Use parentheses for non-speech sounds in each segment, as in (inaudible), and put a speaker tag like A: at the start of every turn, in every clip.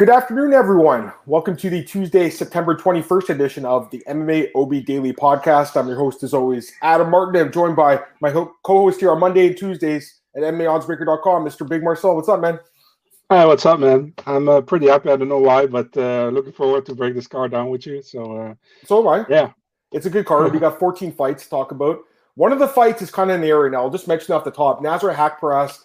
A: Good afternoon, everyone. Welcome to the Tuesday, September 21st edition of the MMA OB Daily Podcast. I'm your host, as always, Adam Martin. I'm joined by my co host here on Monday and Tuesdays at MMAOddsBreaker.com, Mr. Big Marcel. What's up, man?
B: Hi, what's up, man? I'm uh, pretty happy. I don't know why, but uh, looking forward to break this card down with you. So, uh,
A: so am I.
B: Yeah.
A: It's a good card. we got 14 fights to talk about. One of the fights is kind of in the air right now. I'll just mention off the top. Nasrat Haqparast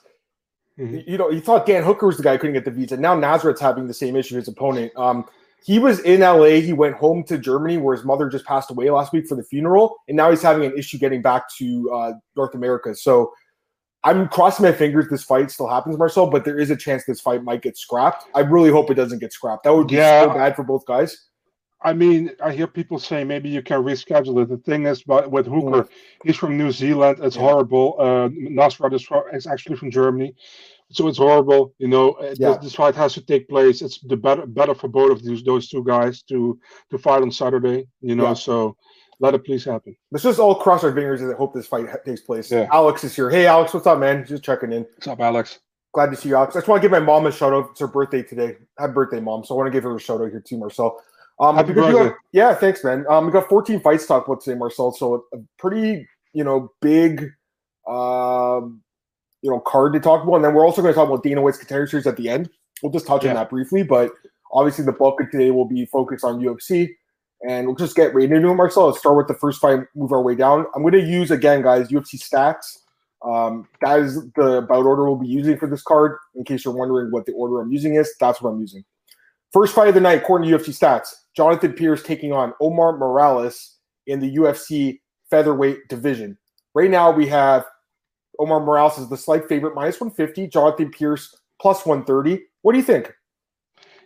A: Mm-hmm. You know, you thought Dan Hooker was the guy who couldn't get the visa. Now Nasrat's having the same issue his opponent. Um, he was in LA. He went home to Germany where his mother just passed away last week for the funeral, and now he's having an issue getting back to uh, North America. So I'm crossing my fingers this fight still happens, Marcel, but there is a chance this fight might get scrapped. I really hope it doesn't get scrapped. That would be yeah. so bad for both guys.
B: I mean, I hear people say maybe you can reschedule it. The thing is, but with Hooker, mm. he's from New Zealand. It's yeah. horrible. Uh, Nasrat is, is actually from Germany, so it's horrible. You know, uh, yeah. this, fight has to take place. It's the better better for both of these those two guys to to fight on Saturday. You know, yeah. so let it please happen.
A: Let's just all cross our fingers and hope this fight takes place. Yeah. Alex is here. Hey, Alex, what's up, man? Just checking in.
B: What's up, Alex?
A: Glad to see you, Alex. I just want to give my mom a shout out. It's her birthday today. Happy birthday, mom. So I want to give her a shout out here too, Marcel. Um, Happy birthday. Have, yeah, thanks, man. Um, we got 14 fights to talk about today, Marcel. So a pretty, you know, big, um, you know, card to talk about. And then we're also going to talk about Dana White's contender series at the end. We'll just touch yeah. on that briefly, but obviously the bulk of today will be focused on UFC. And we'll just get right into it, Marcel. Let's start with the first fight, move our way down. I'm going to use again, guys, UFC stats. Um, that is the bout order we'll be using for this card. In case you're wondering what the order I'm using is, that's what I'm using. First fight of the night, according to UFC stats, Jonathan Pearce taking on Omar Morales in the UFC featherweight division. Right now, we have Omar Morales is the slight favorite, minus 150. Jonathan Pearce, plus 130. What do you think?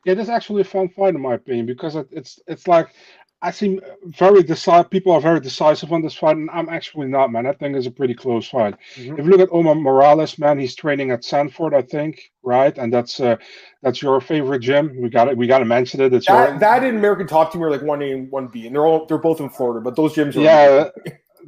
B: Yeah, that's actually a fun fight in my opinion because it's it's like I seem very decisive. People are very decisive on this fight, and I'm actually not, man. I think it's a pretty close fight. Mm-hmm. If you look at Omar Morales, man, he's training at Sanford, I think, right? And that's uh, that's your favorite gym. We got it. We got to mention it. It's
A: that, your... that in American Top Team are like one A and one B, and they're all they're both in Florida, but those gyms are
B: yeah,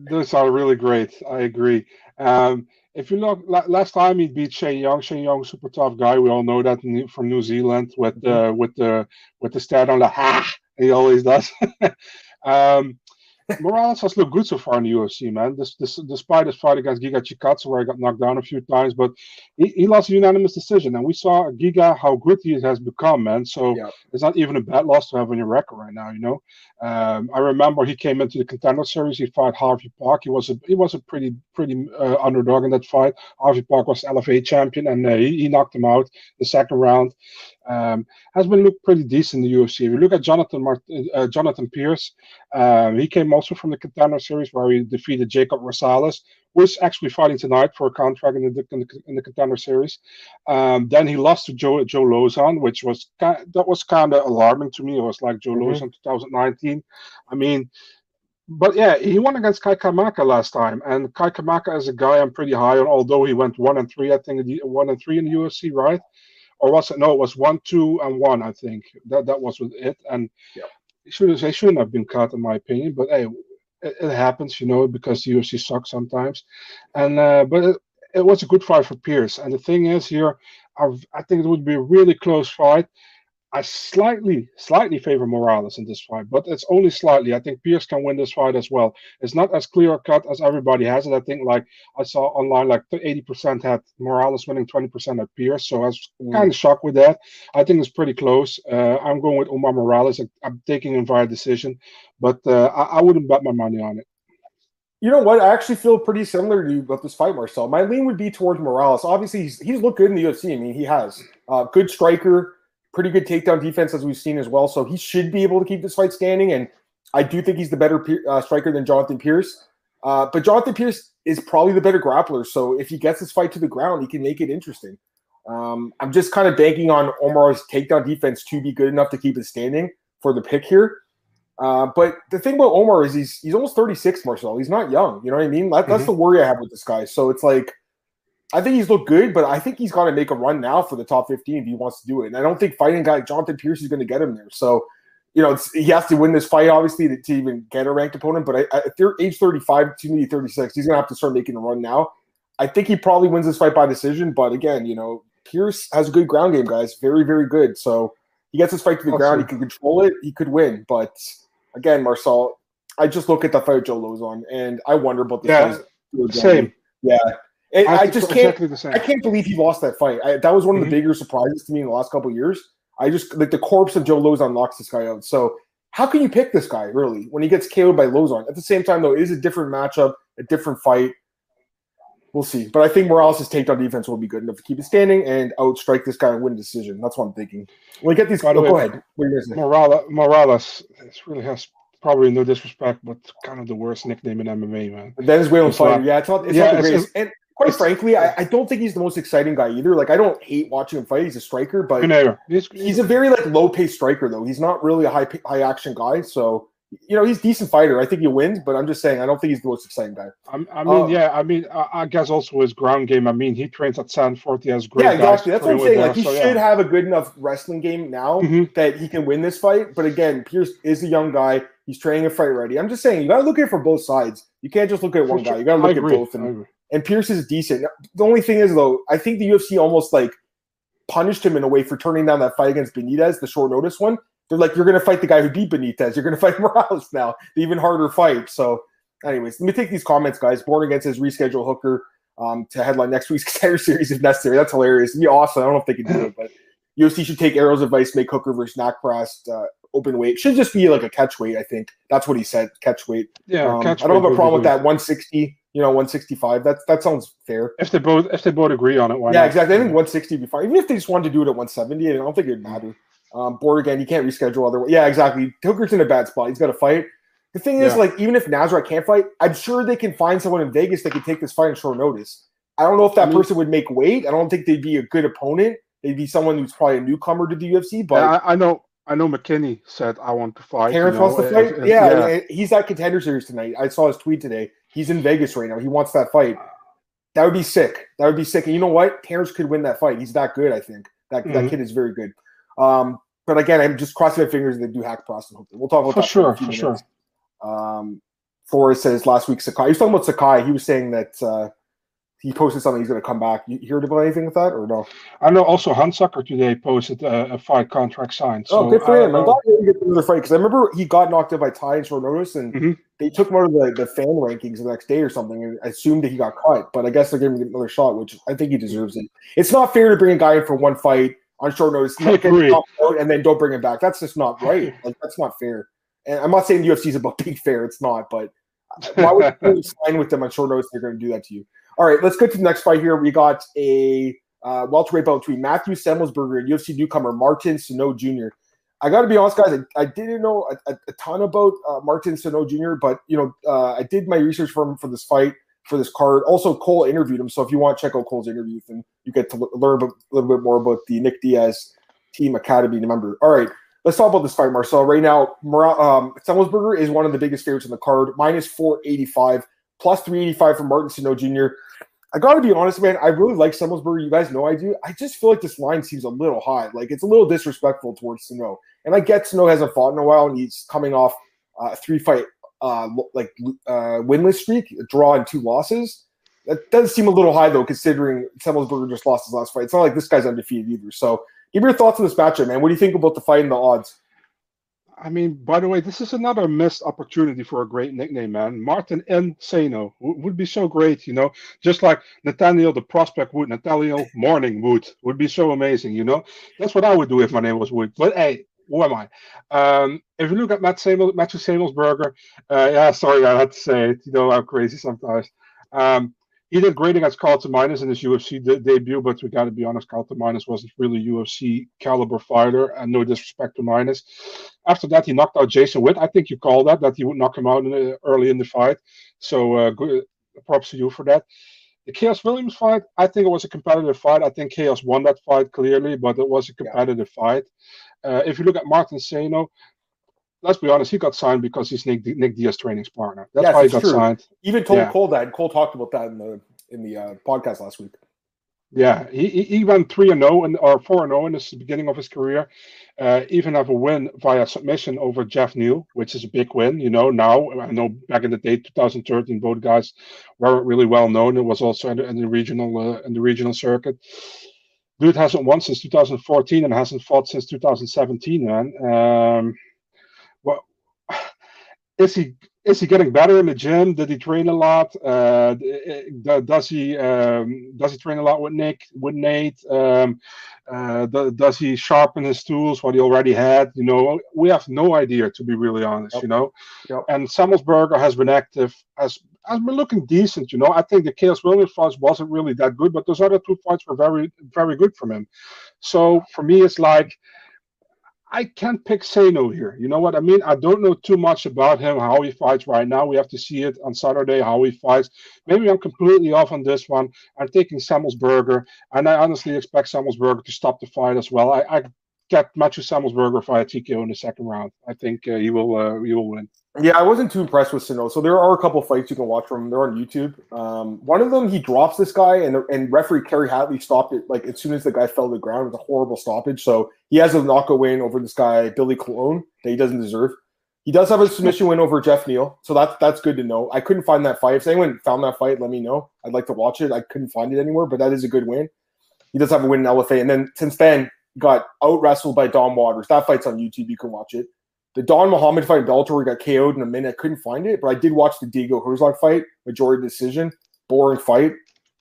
B: those are really great. I agree. Um, if you look last time he beat Shane Young, Shane Young, super tough guy. We all know that from New Zealand with mm-hmm. uh, with the with the stat on the ha he always does. (laughs) um, Morales has looked good so far in the UFC, man. This, this, despite his fight against Giga Chikadze, where he got knocked down a few times, but he, he lost a unanimous decision. And we saw Giga how good he has become, man. So yeah. it's not even a bad loss to have on your record right now, you know. Um, I remember he came into the contender series. He fought Harvey Park. He was a he was a pretty pretty uh, underdog in that fight. Harvey Park was LFA champion, and uh, he, he knocked him out the second round um, has been looked pretty decent in the UFC. If you look at Jonathan Mart- uh, Jonathan Pearce, um, he came also from the Contender Series where he defeated Jacob Rosales, was actually fighting tonight for a contract in the in the, in the Contender Series. Um, then he lost to Joe Joe Lauzon, which was that was kind of alarming to me. It was like Joe mm-hmm. Lauzon 2019. I mean. But yeah, he won against Kai Kamaka last time, and Kai Kamaka is a guy I'm pretty high on. Although he went one and three, I think one and three in the UFC, right? or was it no? It was one, two, and one. I think that that was with it. And yeah. should they shouldn't have been cut, in my opinion. But hey, it, happens, you know, because the UFC sucks sometimes. And uh, but it, it was a good fight for Pearce. And the thing is here, I've, I think it would be a really close fight. I slightly, slightly favor Morales in this fight, but it's only slightly. I think Pearce can win this fight as well. It's not as clear cut as everybody has it. I think, like I saw online, like 80% had Morales winning, 20% at Pearce. So I was mm. kind of shocked with that. I think it's pretty close. Uh, I'm going with Omar Morales. I'm taking him via decision, but uh, I, I wouldn't bet my money on it.
A: You know what? I actually feel pretty similar to you about this fight, Marcel. My lean would be towards Morales. Obviously, he's, he's looked good in the UFC. I mean, he has. Uh, good striker pretty good takedown defense as we've seen as well. So he should be able to keep this fight standing. And I do think he's the better uh, striker than Jonathan Pearce. Uh, but Jonathan Pearce is probably the better grappler. So if he gets this fight to the ground, he can make it interesting. Um, I'm just kind of banking on Omar's takedown defense to be good enough to keep it standing for the pick here. Uh, but the thing about Omar is he's he's almost 36, Marcel. He's not young. You know what I mean? That, that's mm-hmm. the worry I have with this guy. So it's like I think he's looked good, but I think he's got to make a run now for the top 15 if he wants to do it. And I don't think fighting guy Jonathan Pearce is going to get him there. So, you know, he has to win this fight, obviously, to, to even get a ranked opponent. But I, I, if they're age 35 to me 36, he's going to have to start making a run now. I think he probably wins this fight by decision. But again, you know, Pearce has a good ground game, guys. Very, very good. So he gets his fight to the
B: I'll
A: ground,
B: see.
A: he can control it, he could win. But again, Marcel, I just look at the fight Joe Lauzon, and I wonder about this.
B: Yeah, Same.
A: Yeah, and I,
B: think
A: just can't.
B: exactly the same.
A: I can't believe he lost that fight. I, that was one of
B: Mhm.
A: the bigger surprises to me in the last couple of years. I just like the corpse of Joe Lauzon knocks this guy out. So how can you pick this guy really when he gets KO'd by Lauzon? At the same time, though, it is a different matchup, a different fight. We'll see. But I think Morales' takedown defense will be good enough to keep it standing and outstrike this guy and win decision. That's what I'm thinking. When we get these,
B: By the
A: oh,
B: way-
A: go ahead. What are you gonna say?
B: Morales, Morales, this really has probably no disrespect, but kind of the worst nickname in MMA, man.
A: Venezuelan fighter. Yeah, it's not. It's
B: Yeah,
A: not the
B: it's-
A: greatest. and quite
B: it's-
A: frankly, I, I don't think he's the most exciting guy either. Like I don't hate watching him fight. He's a striker, but
B: he's,
A: he's a very like low paced striker though. He's not really a high high action guy. So you know he's a decent fighter. I think he wins, but I'm just saying I don't think he's the most exciting guy.
B: I, I mean,
A: Uh,
B: yeah, I mean, I, I guess also his ground game. I mean, he trains at Sanford. He has great.
A: yeah,
B: guys
A: exactly. That's what I'm saying.
B: with
A: Like he
B: so,
A: should
B: yeah.
A: have a good enough wrestling game now
B: Mhm.
A: that he can win this fight. But again, Pearce is a young guy. He's training a fight ready. I'm just saying you got to look at it from both sides. You can't just look at one
B: sure.
A: guy. You got to look at both. And,
B: agree.
A: And Pearce is decent. The only thing is though, I think the UFC almost like punished him in a way for turning down that fight against Benitez, the short notice one. They're like, you're going to fight the guy who beat Benitez. You're going (laughs) to fight Morales now, the even harder fight. So, anyways, let me take these comments, guys. Born Against his reschedule Hooker um, to headline next week's (laughs) contender series if necessary. That's hilarious. It'd be awesome. I don't know if they can do it, but (laughs) UFC should take Arrow's advice, make Hooker versus Haqparast uh, open weight. Should just be like a catch weight. I think that's what he said. Catch weight.
B: Yeah,
A: Um,
B: catch
A: I don't have a problem with that. 160, you know, 165. That's that sounds fair.
B: If they both, if they both agree on it, why
A: Yeah,
B: not?
A: exactly. I think 160 would be fine. Even if they just wanted to do it at 170, I don't think it'd matter. Um, board again, you can't reschedule other. Yeah, exactly. Hooker's in a bad spot. He's got to fight. The thing is,
B: Yeah.
A: like, even if Nasrat can't fight, I'm sure they can find someone in Vegas that could take this fight on short notice. I don't know if that
B: I mean-
A: person would make weight. I don't think they'd be a good opponent. They'd be someone who's probably a newcomer to the UFC, but
B: Yeah, I, I know. I know. McKinney said, "I want to fight."
A: Terrance
B: you know,
A: wants to fight.
B: if-
A: yeah, and he's at contender series tonight. I saw his tweet today. He's in Vegas right now. He wants that fight. That would be sick. That would be sick. And you know what? Terrance could win that fight. He's that good. I think that that
B: Mhm.
A: kid is very good. Um, but again, I'm just crossing my fingers that they do Haqparast and Hooker. We'll talk about
B: For
A: that
B: sure,
A: in a few
B: for
A: minutes. Um, Forrest says last week Sakai. He was talking about Sakai. He was saying that uh, he posted something. He's going to come back. You heard about anything with that or no?
B: I know. Also, Hunsucker today posted a, a fight contract signed. So
A: oh, good for
B: I
A: him. I'm glad he didn't get another fight because I remember he got knocked out by Tai in short notice, and
B: Mhm.
A: they took him out of the, the fan rankings the next day or something, and assumed that he got cut. But I guess they're giving him another shot, which I think he deserves it. It's not fair to bring a guy in for one fight on short notice,
B: I
A: get out, and then don't bring him back. That's just not right. (laughs) Like that's not fair. And I'm not saying the UFC is about (laughs) being fair. It's not, but why would (laughs) you sign with them on short notice? They're going to do that to you. All right, let's get to the next fight here. We got a uh, welterweight bout between Matthew Semelsberger and UFC newcomer Martin Sano Jr. I got to be honest, guys. I, I didn't know a, a, ton about uh, Martin Sano Jr., but you know, uh, I did my research for him for this fight for this card. Also, Cole interviewed him, so if you want to check out Cole's interview, then you get to l- learn a little bit more about the Nick Diaz Team Academy member. All right, let's talk about this fight, Marcel. Right now, Mora- um, is one of the biggest favorites in the card, minus four eighty five, plus three eighty five for Martin Sano Jr. I got to be honest, man. I really like Semelsberger. You guys know I do. I just feel like this line seems a little high. Like it's a little disrespectful towards Sano. And I get Sano hasn't fought in a while, and he's coming off uh, a three fight uh, like uh, winless streak, a draw and two losses. That does seem a little high though, considering Semelsberger just lost his last fight. It's not like this guy's undefeated either. So, give me your thoughts on this matchup, man. What do you think about the fight and the odds?
B: I mean, by the way, this is another missed opportunity for a great nickname, man. Martin Insano would, would be so great, you know, just like Nathaniel the prospect would, Nathaniel Morning Wood would be so amazing, you know. That's what I would do if my name was Wood. But hey, who am I? Um, if you look at Matt Samuel, Matthew Samuelsberger, uh, yeah, sorry, I had to say it. You know, I'm crazy sometimes. Um, he did great against Carlton Minus in his UFC de- debut, but we got to be honest, Carlton Minus wasn't really UFC caliber fighter, and no disrespect to Minus. After that, he knocked out Jason Witt. I think you called that that he would knock him out in the, early in the fight. So uh, good, props to you for that. The Khaos Williams fight, I think it was a competitive fight. I think Khaos won that fight clearly, but it was a competitive fight. Uh, if you look at Martin Sano, let's be honest, he got signed because he's Nick, Nick Diaz training's partner. That's
A: Yes,
B: why he got
A: true.
B: signed.
A: Even told
B: Yeah.
A: Cole that. Cole talked about that in the in the uh, podcast last week.
B: Yeah, he, he went three and zero and or four and zero in the beginning of his career. Uh, even have a win via submission over Jeff Neal, which is a big win. You know, now I know back in the day, 2013, both guys weren't really well known. It was also in the, in the regional uh, in the regional circuit. dude hasn't won since 2014 and hasn't fought since 2017, man. Um, is he is he getting better in the gym? Did he train a lot? Uh, does he um, does he train a lot with Nick with Nate? Um, uh, does he sharpen his tools what he already had? You know, we have no idea to be really honest. Yep. You know, yep. and Semelsberger has been active, has has been looking decent. You know, I think the Khaos Williams fight wasn't really that good, but those other two fights were very very good from him. So for me, it's like I can't pick Sano here. You know what I mean? I don't know too much about him, how he fights right now. We have to see it on Saturday, how he fights. Maybe I'm completely off on this one. I'm taking Samuelsberger, and I honestly expect Samuelsberger to stop the fight as well. I, I get Matthew Samuelsberger via TKO in the second round. I think uh, he will uh, he will win.
A: Yeah, I wasn't too impressed with Sano. So there are a couple fights you can watch from. They're on YouTube. Um, one of them, he drops this guy, and and referee Kerry Hatley stopped it like as soon as the guy fell to the ground. It was a horrible stoppage. So he has a knockout win over this guy Billy Colon that he doesn't deserve. He does have a submission win over Jeff Neal, so that's that's good to know. I couldn't find that fight. If anyone found that fight, let me know. I'd like to watch it. I couldn't find it anywhere, but that is a good win. He does have a win in LFA, and then since then got out wrestled by Don Waters. That fight's on YouTube. You can watch it. The Don Muhammad fight in Bellator, got KO'd in a minute. I couldn't find it, but I did watch the Diego Herzog fight, majority decision, boring fight.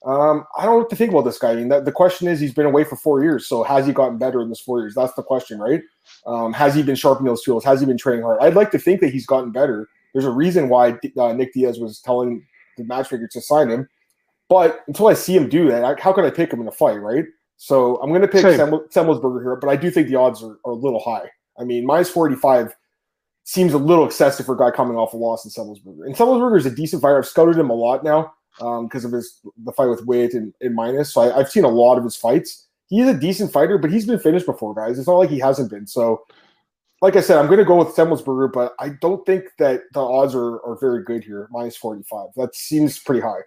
A: Um, I don't know what to think about this guy. I mean, that, the question is, he's been away for four years, so has he gotten better in this four years? That's the question, right? Um, has he been sharpening those tools? Has he been training hard? I'd like to think that he's gotten better. There's a reason why uh, Nick Diaz was telling the matchmaker to sign him, but until I see him do that, I, how can I pick him in a fight, right? So I'm going to pick Semelsberger here, but I do think the odds are, are a little high. I mean, minus 45 seems a little excessive for a guy coming off a loss in Semelsberger. And Semelsberger is a decent fighter. I've scouted him a lot now because um, of his the fight with Wade and, and minus. So I, have seen a lot of his fights. He's a decent fighter, but he's been finished before, guys. It's not like he hasn't been. So, like I said, I'm going to go with Semelsberger, but I don't think that the odds are, are very good here. Minus 45. That seems pretty high.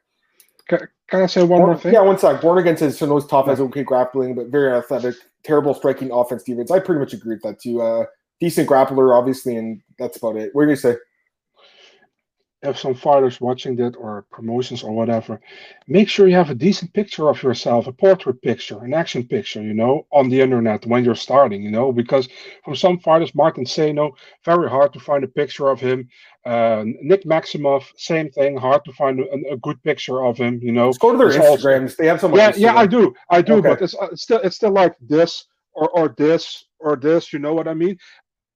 B: Can, can I say one
A: Born,
B: more thing?
A: Yeah, one sec. Born again says Sano's tough, has okay grappling, but very athletic. Terrible striking offense defense. I pretty much agree with that too. Uh, decent grappler, obviously, and that's about it. What do you say?
B: If some fighters watching that or promotions or whatever, make sure you have a decent picture of yourself, a portrait picture, an action picture, you know, on the internet when you're starting, you know, because from some fighters, Martin Sano, very hard to find a picture of him. Uh, Nick Maximov, same thing, hard to find a, a good picture of him, you know.
A: Let's go to their it's Instagrams. Also, they have some.
B: Yeah, yeah, I do, I do, okay. but it's, uh, it's still it's still like this or or this or this. You know what I mean?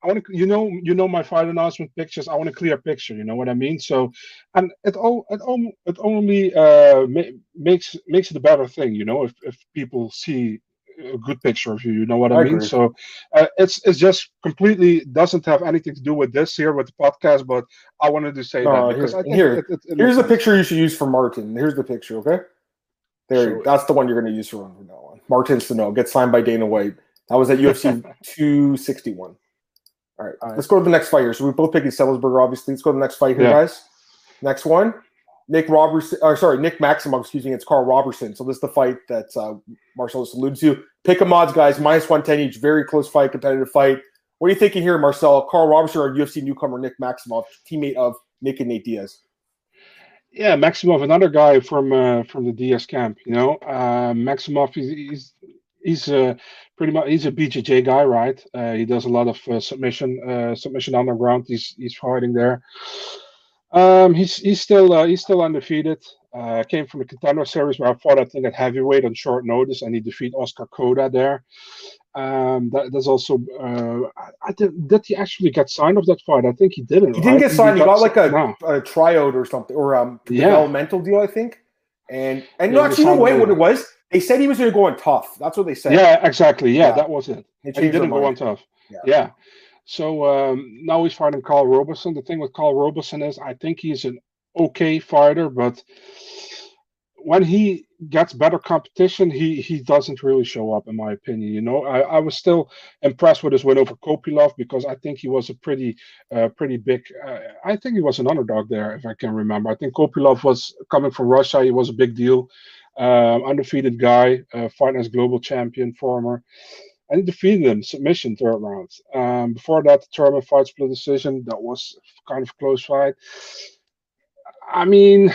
B: I want to, you know, you know my fight announcement pictures. I want a clear picture. You know what I mean? So, and it all, it all, it only uh, ma- makes makes it a better thing. You know, if if people see a good picture of you, you know what I, I mean. Agree. So, uh, it's it's just completely doesn't have anything to do with this here with the podcast. But I wanted to say that because
A: here, I think here, it, it, it here's the picture you should use for Martin. Here's the picture. Okay, there. that's the one you're going to use for now on. Martin Sano gets signed by Dana White. That was at UFC (laughs) 261. All right, All right. let's go to the next fight here. So we both picking Semelsberger, obviously. Let's go to the next fight here, yeah. guys. Next one, Nick Robertson. Or sorry, Nick Maximov. Excuse me. It's Carl Robertson. So this is the fight that uh, Marcellus alluded to. Pick a mods, guys. Minus one ten each. Very close fight, competitive fight. What are you thinking here, Marcel? Karl Roberson or UFC newcomer Nick Maximov, teammate of Nick and Nate Diaz?
B: Yeah, Maximov, another guy from uh, from the Diaz camp. You know, uh, Maximov, he's, he's he's uh, pretty much he's a BJJ guy, right? Uh, he does a lot of uh, submission uh, submission underground. He's he's fighting there. Um, he's he's still uh, he's still undefeated. Uh, came from the contender series where I fought I think at heavyweight on short notice, and he defeated Oscar Cota there. Um, that, that's also uh, I did, did he actually get signed of that fight? I think he didn't.
A: He didn't get signed. He got, got like a, no. a tryout or something, or um, yeah. developmental deal, I think. And and yeah, no, actually, you know what it was? They said he was going to go on tough. That's what they said.
B: Yeah, exactly. Yeah, yeah. that was it. He, didn't go on tough. Yeah. yeah. So um, now he's fighting Karl Roberson. The thing with Karl Roberson is, I think he's an okay fighter, but when he gets better competition, he he doesn't really show up, in my opinion. You know, I, I was still impressed with his win over Kopylov because I think he was a pretty uh, pretty big. Uh, I think he was an underdog there, if I can remember. I think Kopylov was coming from Russia. He was a big deal um, undefeated guy, uh, fighting as global champion, former. And he defeated him submission third round. Um, before that, the tournament fight split decision. That was kind of close fight. I mean,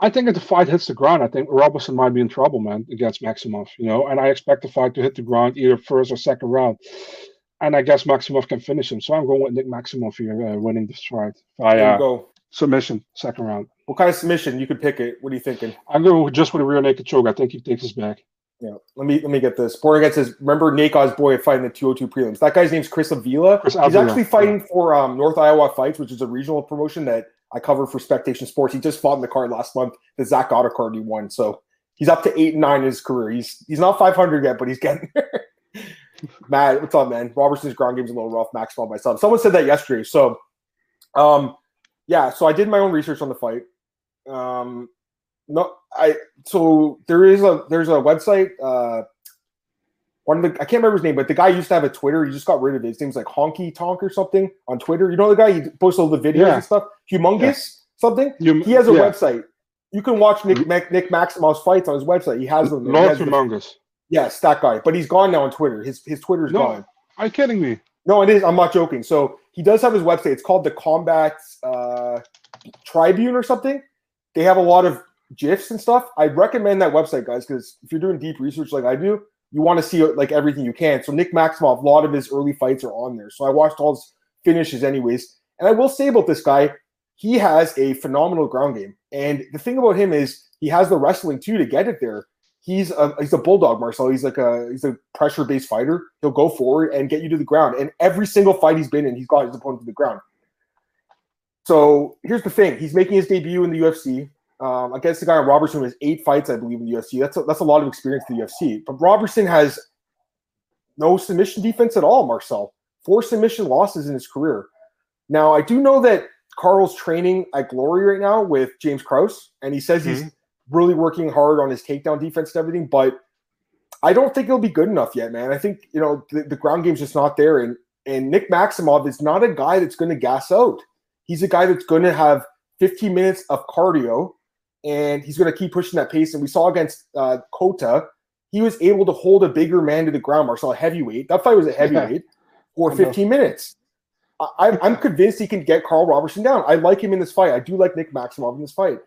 B: I think if the fight hits the ground, I think Robertson might be in trouble, man, against Maximov. You know, and I expect the fight to hit the ground either first or second round. And I guess Maximov can finish him. So I'm going with Nick Maximov here, uh, winning this fight via
A: go.
B: Submission, second round.
A: What kind of submission? You could pick it. What are you thinking?
B: I'm going just with a rear naked choke. I think he takes his back.
A: Yeah, let me let me get this. Born says, remember Nate boy fighting the 202 prelims. That guy's name's Chris Avila. Chris He's Avila. actually fighting for um, North Iowa Fights, which is a regional promotion that I cover for Spectation Sports. He just fought in the card last month, the Zach Gotta card he won. So he's up to eight and nine in his career. He's he's not 500 yet, but he's getting (laughs) there. Matt, what's up, man? Robertson's ground game's a little rough. Max fought myself. Someone said that yesterday. So, um, yeah. So I did my own research on the fight. Um, no, I so there is a there's a website. Uh, one of the I can't remember his name, but the guy used to have a Twitter. He just got rid of it. His name's like Honky Tonk or something on Twitter. You know the guy? He posts all the videos yeah. and stuff. Humongous something. Hum- he has a yeah. website. You can watch Nick Mac- Nick Maximov's fights on his website. He has them.
B: Lord Humongous.
A: Yes, that guy. But he's gone now on Twitter. His his Twitter's
B: no,
A: gone.
B: Are you kidding me?
A: No, it is. I'm not joking. So he does have his website. It's called the Combat uh, Tribune or something. They have a lot of gifs and stuff. I recommend that website, guys, because if you're doing deep research like I do, you want to see like everything you can. So Nick Maximov, a lot of his early fights are on there. So I watched all his finishes, anyways. And I will say about this guy, he has a phenomenal ground game. And the thing about him is he has the wrestling too to get it there. He's a he's a bulldog, Marcel. He's like a he's a pressure based fighter. He'll go forward and get you to the ground. And every single fight he's been in, he's got his opponent to the ground. So here's the thing: he's making his debut in the UFC um, against the guy Robertson has eight fights, I believe, in the UFC. That's a, that's a lot of experience in the UFC. But Robertson has no submission defense at all. Marcel four submission losses in his career. Now I do know that Karl's training at Glory right now with James Krause, and he says mm-hmm. he's really working hard on his takedown defense and everything. But I don't think it'll be good enough yet, man. I think you know the, the ground game's just not there, and and Nick Maximov is not a guy that's going to gas out. He's a guy that's going to have 15 minutes of cardio and he's going to keep pushing that pace. And we saw against uh, Cota, he was able to hold a bigger man to the ground. Marcel, a heavyweight. That fight was a heavyweight for 15 minutes. I, I'm convinced he can get Carl Robertson down. I like him in this fight. I do like Nick Maximov in this fight.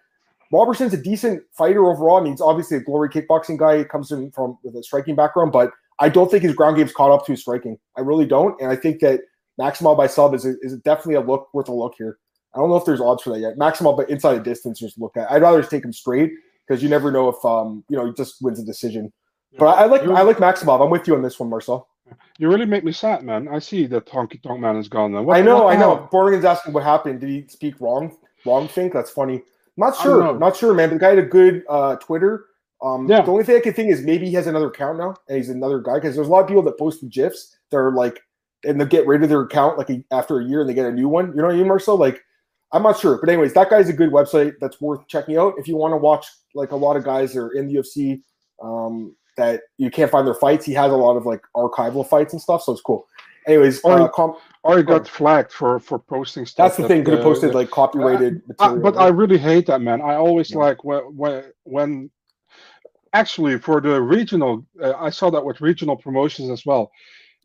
A: Robertson's a decent fighter overall. I mean, he's obviously a glory kickboxing guy. He comes in from with a striking background, but I don't think his ground game's caught up to his striking. I really don't. And I think that Maximov by sub is, a, is definitely a look worth a look here. I don't know if there's odds for that yet. Maximal, but inside a distance, just look at. I'd rather just take him straight because you never know if um you know he just wins a decision. But I, I like You're, I like Maximov. I'm with you on this one, Marcel.
B: You really make me sad, man. I see that Honky Tonk Man is gone now.
A: What, I know, I know. Bornigan's asking what happened. Did he speak wrong? Wrong think? That's funny. Not sure. Not sure, man. But the guy had a good uh, Twitter. Um, yeah. The only thing I can think is maybe he has another account now, and he's another guy because there's a lot of people that post the gifs. They're like, and they get rid of their account like a, after a year, and they get a new one. You know what I mean, Marcel? Like I'm not sure, but anyways, that guy's a good website that's worth checking out if you want to watch like a lot of guys that are in the UFC um, that you can't find their fights. He has a lot of like archival fights and stuff, so it's cool. Anyways,
B: uh, com- or he got flagged for for posting stuff.
A: That's the that, thing. Could have posted uh, like copyrighted
B: uh, material. but right? I really hate that, man. I always yeah. like when when when actually for the regional, uh, I saw that with regional promotions as well.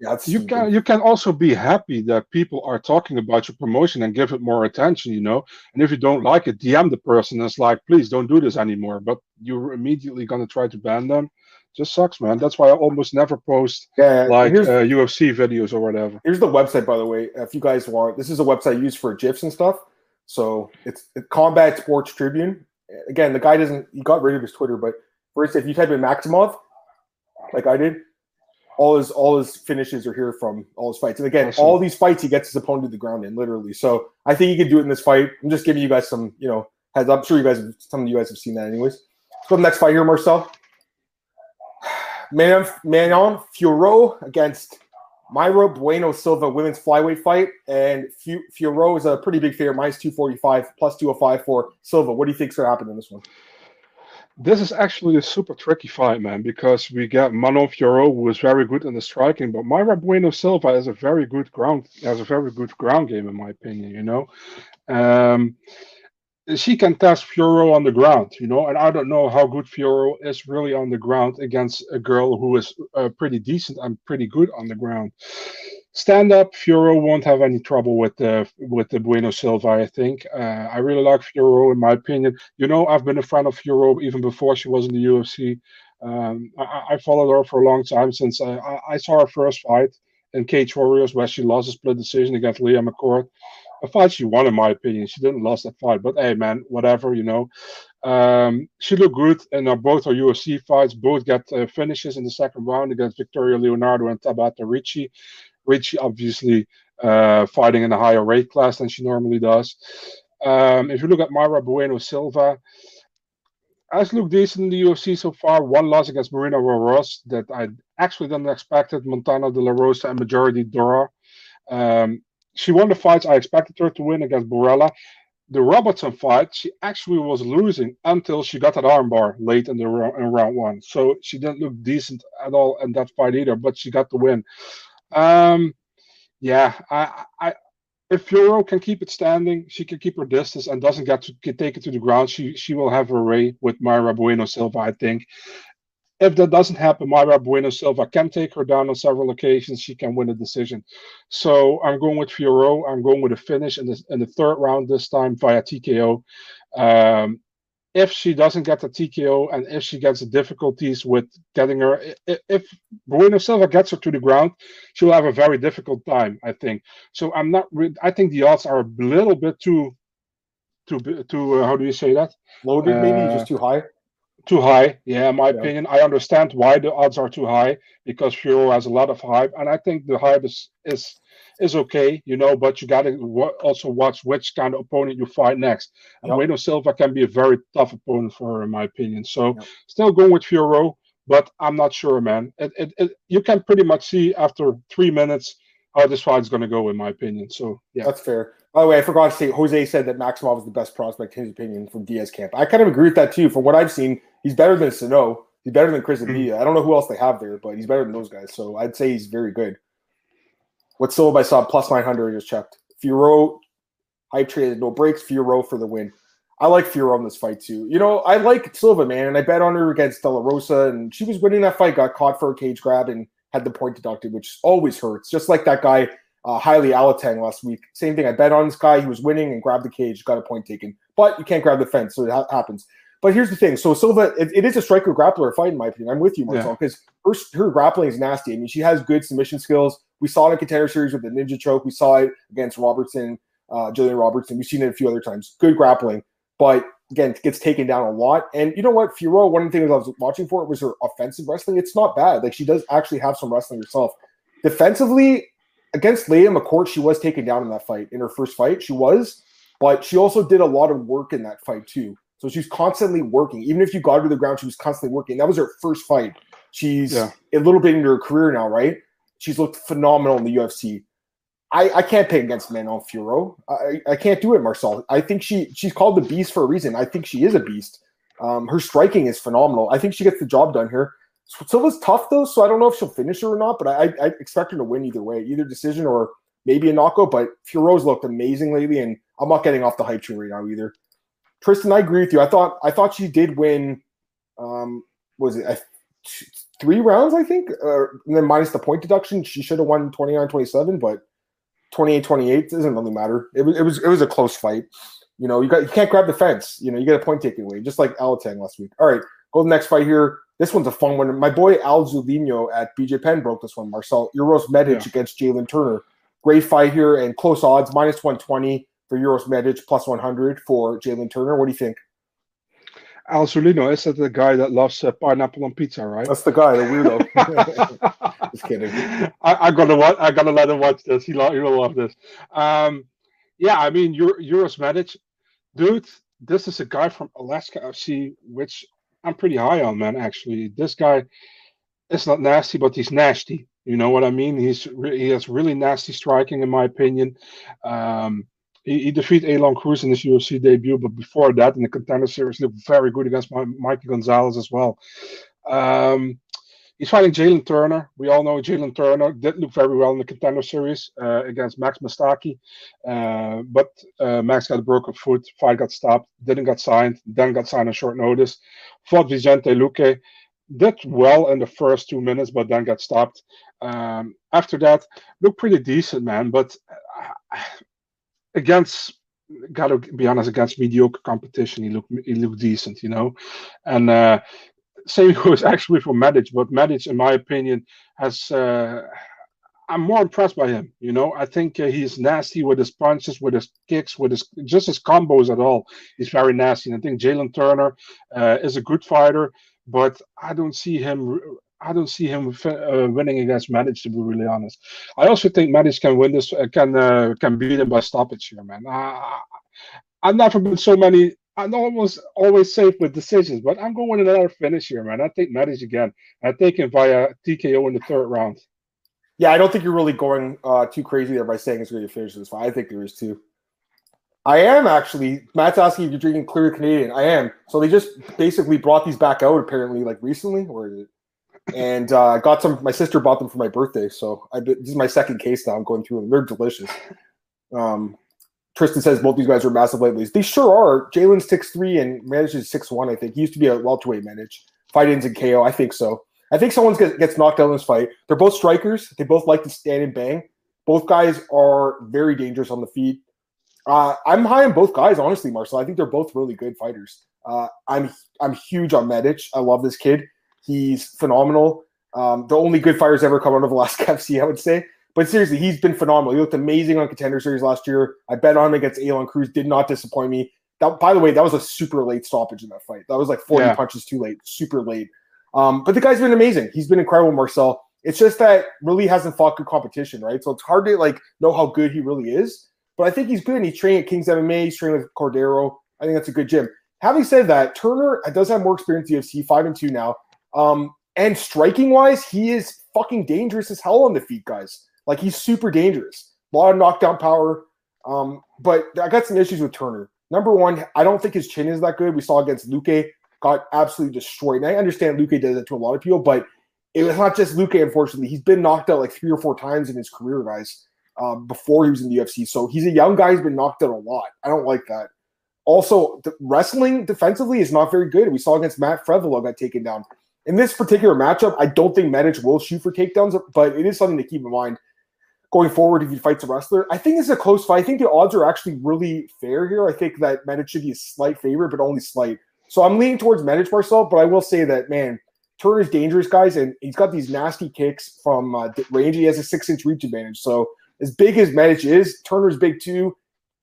B: Yeah, you can you can also be happy that people are talking about your promotion and give it more attention, you know. And if you don't like it, DM the person. And it's like, please don't do this anymore. But you're immediately gonna try to ban them. Just sucks, man. That's why I almost never post yeah, like uh, UFC videos or whatever.
A: Here's the website, by the way. If you guys want, this is a website used for gifs and stuff. So it's, it's Combat Sports Tribune. Again, the guy doesn't. He got rid of his Twitter, but first, if you type in Maximov, like I did, all his all his finishes are here from all his fights. And again, awesome. all these fights he gets his opponent to the ground in, literally. So I think he could do it in this fight. I'm just giving you guys some, you know, heads. I'm sure you guys, some of you guys have seen that, anyways. Let's go to the next fight here, Marcel. Manon, Manon Fiorot against Mayra Bueno Silva women's flyweight fight, and Fiorot is a pretty big favorite, minus 245 plus 205 for Silva. What do you think's going to happen in this one?
B: This is actually a super tricky fight, man, because we get Manon Fiorot, who is very good in the striking, but Mayra Bueno Silva has a very good ground has a very good ground game, in my opinion. You know, um, she can test Fiorot on the ground, you know, and I don't know how good Fiorot is really on the ground against a girl who is uh, pretty decent and pretty good on the ground. stand up, Fiorot won't have any trouble with the with the Bueno Silva. I think uh, I really like Fiorot, in my opinion. You know, I've been a fan of Fiorot even before she was in the UFC. Um, I, I, followed her for a long time since I, I, saw her first fight in Cage Warriors where she lost a split decision against Leah McCourt. A fight she won, in my opinion. She didn't lose that fight, but hey, man, whatever, you know. Um, she looked good in uh, both her UFC fights. Both got uh, finishes in the second round against Victoria Leonardo and Tabatha Ricci. Ricci obviously uh, fighting in a higher weight class than she normally does. Um, if you look at Mayra Bueno Silva, has looked decent in the UFC so far. One loss against Maryna Moroz that I actually didn't expect. Montana De La Rosa and Majority Dora. Um, she won the fights I expected her to win against Borella. The Robertson fight, she actually was losing until she got that armbar late in the in round one. So she didn't look decent at all in that fight either, but she got the win. Um, yeah, I, I, if Euro can keep it standing, she can keep her distance and doesn't get to get, take it to the ground. She she will have her way with Mayra Bueno Silva, I think. If that doesn't happen, Mayra Bueno Silva can take her down on several occasions. She can win a decision. So I'm going with Fiorot. I'm going with a finish in the in the third round this time via TKO. Um, if she doesn't get the TKO and if she gets the difficulties with getting her, if Bueno Silva gets her to the ground, she'll have a very difficult time, I think. So I'm not. I think the odds are a little bit too, too, too. Uh, how do you say that?
A: Loaded, uh, maybe just too high.
B: Too high, yeah. In my yeah. opinion, I understand why the odds are too high because Fiorot has a lot of hype, and I think the hype is is is okay, you know, but you got to also watch which kind of opponent you fight next. And yep. Bueno Silva can be a very tough opponent for her, in my opinion. So yep. still going with Fiorot, but I'm not sure, man. It, it, it, you can pretty much see after three minutes how this fight is going to go, in my opinion. So yeah,
A: that's fair. By the way, I forgot to say, Jose said that Maximov is the best prospect, in his opinion, from Diaz camp. I kind of agree with that too. From what I've seen, he's better than Sano. He's better than Chris mm-hmm. I don't know who else they have there, but he's better than those guys. So I'd say he's very good. What Silva I saw plus 900 I just checked. Fiorot, hype traded, no breaks. Fiorot for the win. I like Fiorot in this fight too. You know, I like Silva, man, and I bet on her against De La Rosa, and she was winning that fight, got caught for a cage grab, and had the point deducted, which always hurts. Just like that guy, uh, Haile Alateng last week. Same thing. I bet on this guy. He was winning and grabbed the cage, got a point taken. But you can't grab the fence, so it ha- happens. But here's the thing. So Silva, it, it is a striker grappler fight, in my opinion. I'm with you, Marcel, because yeah. her, her grappling is nasty. I mean, she has good submission skills. We saw it in contender series with the ninja choke. We saw it against Robertson, uh, Gillian Robertson. We've seen it a few other times. Good grappling, but again, gets taken down a lot. And you know what, Fiorot, one of the things I was watching for was her offensive wrestling. It's not bad. Like she does actually have some wrestling herself. Defensively, against Leah McCourt, she was taken down in that fight. In her first fight, she was, but she also did a lot of work in that fight too. So she's constantly working. Even if you got her to the ground, she was constantly working. That was her first fight. She's yeah. a little bit into her career now, right? She's looked phenomenal in the UFC. I, I can't pick against Manon Fiorot. I, I can't do it, Marcel. I think she she's called the beast for a reason. I think she is a beast. Um, her striking is phenomenal. I think she gets the job done here. Silva's tough though, so I don't know if she'll finish her or not. But I, I expect her to win either way, either decision or maybe a knockout. But Fiorot's looked amazing lately, and I'm not getting off the hype train right now either. Tristan, I agree with you. I thought I thought she did win. Um, was it three rounds? I think, uh, and then minus the point deduction, she should have won 29-27, but 28-28 doesn't really matter. It was it was it was a close fight. You know, you got you can't grab the fence. You know, you get a point taken away, just like Alatang last week. All right, go to the next fight here. This one's a fun one. My boy Al Zulino at BJ Penn broke this one. Marcel Uros Medic yeah. against Jalin Turner. Great fight here and close odds, minus 120 for Uros Medic, plus 100 for Jalin Turner. What do you think?
B: Al Zulino, is that the guy that loves uh, pineapple on pizza, right?
A: That's the guy, the weirdo. (laughs) (laughs) Just kidding.
B: I, I, gotta watch. I gotta let him watch this. He, lo- he will love this. Um, yeah, I mean, Euros Uros Medic, dude. This is a guy from Alaska FC, which I'm pretty high on, man. Actually, this guy is not nasty, but he's nasty. You know what I mean? He's re- he has really nasty striking, in my opinion. Um, he, he defeated Aalon Cruz in his UFC debut, but before that, in the contender series, looked very good against my, Mikey Gonzalez as well. Um, he's fighting Jalin Turner. We all know Jalin Turner did look very well in the contender series uh, against Max Mustaki, uh, but uh, Max got a broken foot. Fight got stopped. Didn't get signed. Then got signed on short notice. Fought Vicente Luque. did well in the first two minutes, but then got stopped. Um, after that, looked pretty decent, man. But uh, against, gotta be honest, against mediocre competition, he looked he looked decent, you know. And uh, same (laughs) goes actually for Medic, but Medic, in my opinion, has. Uh, I'm more impressed by him. You know, I think uh, he's nasty with his punches, with his kicks, with his just his combos at all. He's very nasty. And I think Jalin Turner uh, is a good fighter, but I don't see him. I don't see him uh, winning against Medic. To be really honest, I also think Medic can win this. Uh, can uh, can beat him by stoppage here, man. I, I've never been so many. I'm almost always safe with decisions, but I'm going with another finish here, man. I think Medic again. I think him via TKO in the third round.
A: Yeah, I don't think you're really going uh, too crazy there by saying it's going to finish this fight. I think there is too. I am actually. Matt's asking if you're drinking clear Canadian. I am. So they just basically brought these back out apparently, like recently, or and uh, got some. My sister bought them for my birthday, so I, this is my second case now. I'm going through them. They're delicious. Um, Tristan says both these guys are massive lightweights. They sure are. Jalin's six three and manages six one. I think he used to be a welterweight manage. Fight ins and KO. I think so. I think someone gets knocked out in this fight. They're both strikers. They both like to stand and bang. Both guys are very dangerous on the feet. Uh, I'm high on both guys, honestly, Marcel. I think they're both really good fighters. Uh, I'm I'm huge on Medic. I love this kid. He's phenomenal. Um, the only good fighters ever come out of Alaska (laughs) FC, I would say. But seriously, he's been phenomenal. He looked amazing on Contender Series last year. I bet on him against Aalon Cruz. Did not disappoint me. That, by the way, that was a super late stoppage in that fight. That was like 40 yeah. punches too late. Super late. Um, but the guy's been amazing. He's been incredible, Marcel. It's just that really hasn't fought good competition, right? So it's hard to like know how good he really is. But I think he's good. He's training at King's MMA. He's training with Cordeiro. I think that's a good gym. Having said that, Turner does have more experience in UFC, five and two now. Um, and striking wise, he is fucking dangerous as hell on the feet, guys. Like he's super dangerous. A lot of knockdown power. Um, but I got some issues with Turner. Number one, I don't think his chin is that good. We saw against Luque got absolutely destroyed. And I understand Luque does that to a lot of people, but it was not just Luque, unfortunately. He's been knocked out like three or four times in his career, guys, um, before he was in the UFC. So he's a young guy who's been knocked out a lot. I don't like that. Also, wrestling defensively is not very good. We saw against Matt Frevola got taken down. In this particular matchup, I don't think Medic will shoot for takedowns, but it is something to keep in mind going forward if he fights a wrestler. I think it's a close fight. I think the odds are actually really fair here. I think that Medic should be a slight favorite, but only slight. So I'm leaning towards Medic myself, but I will say that man, Turner's dangerous, guys, and he's got these nasty kicks from uh, range. He has a six inch reach advantage. So as big as Medic is, Turner's big too.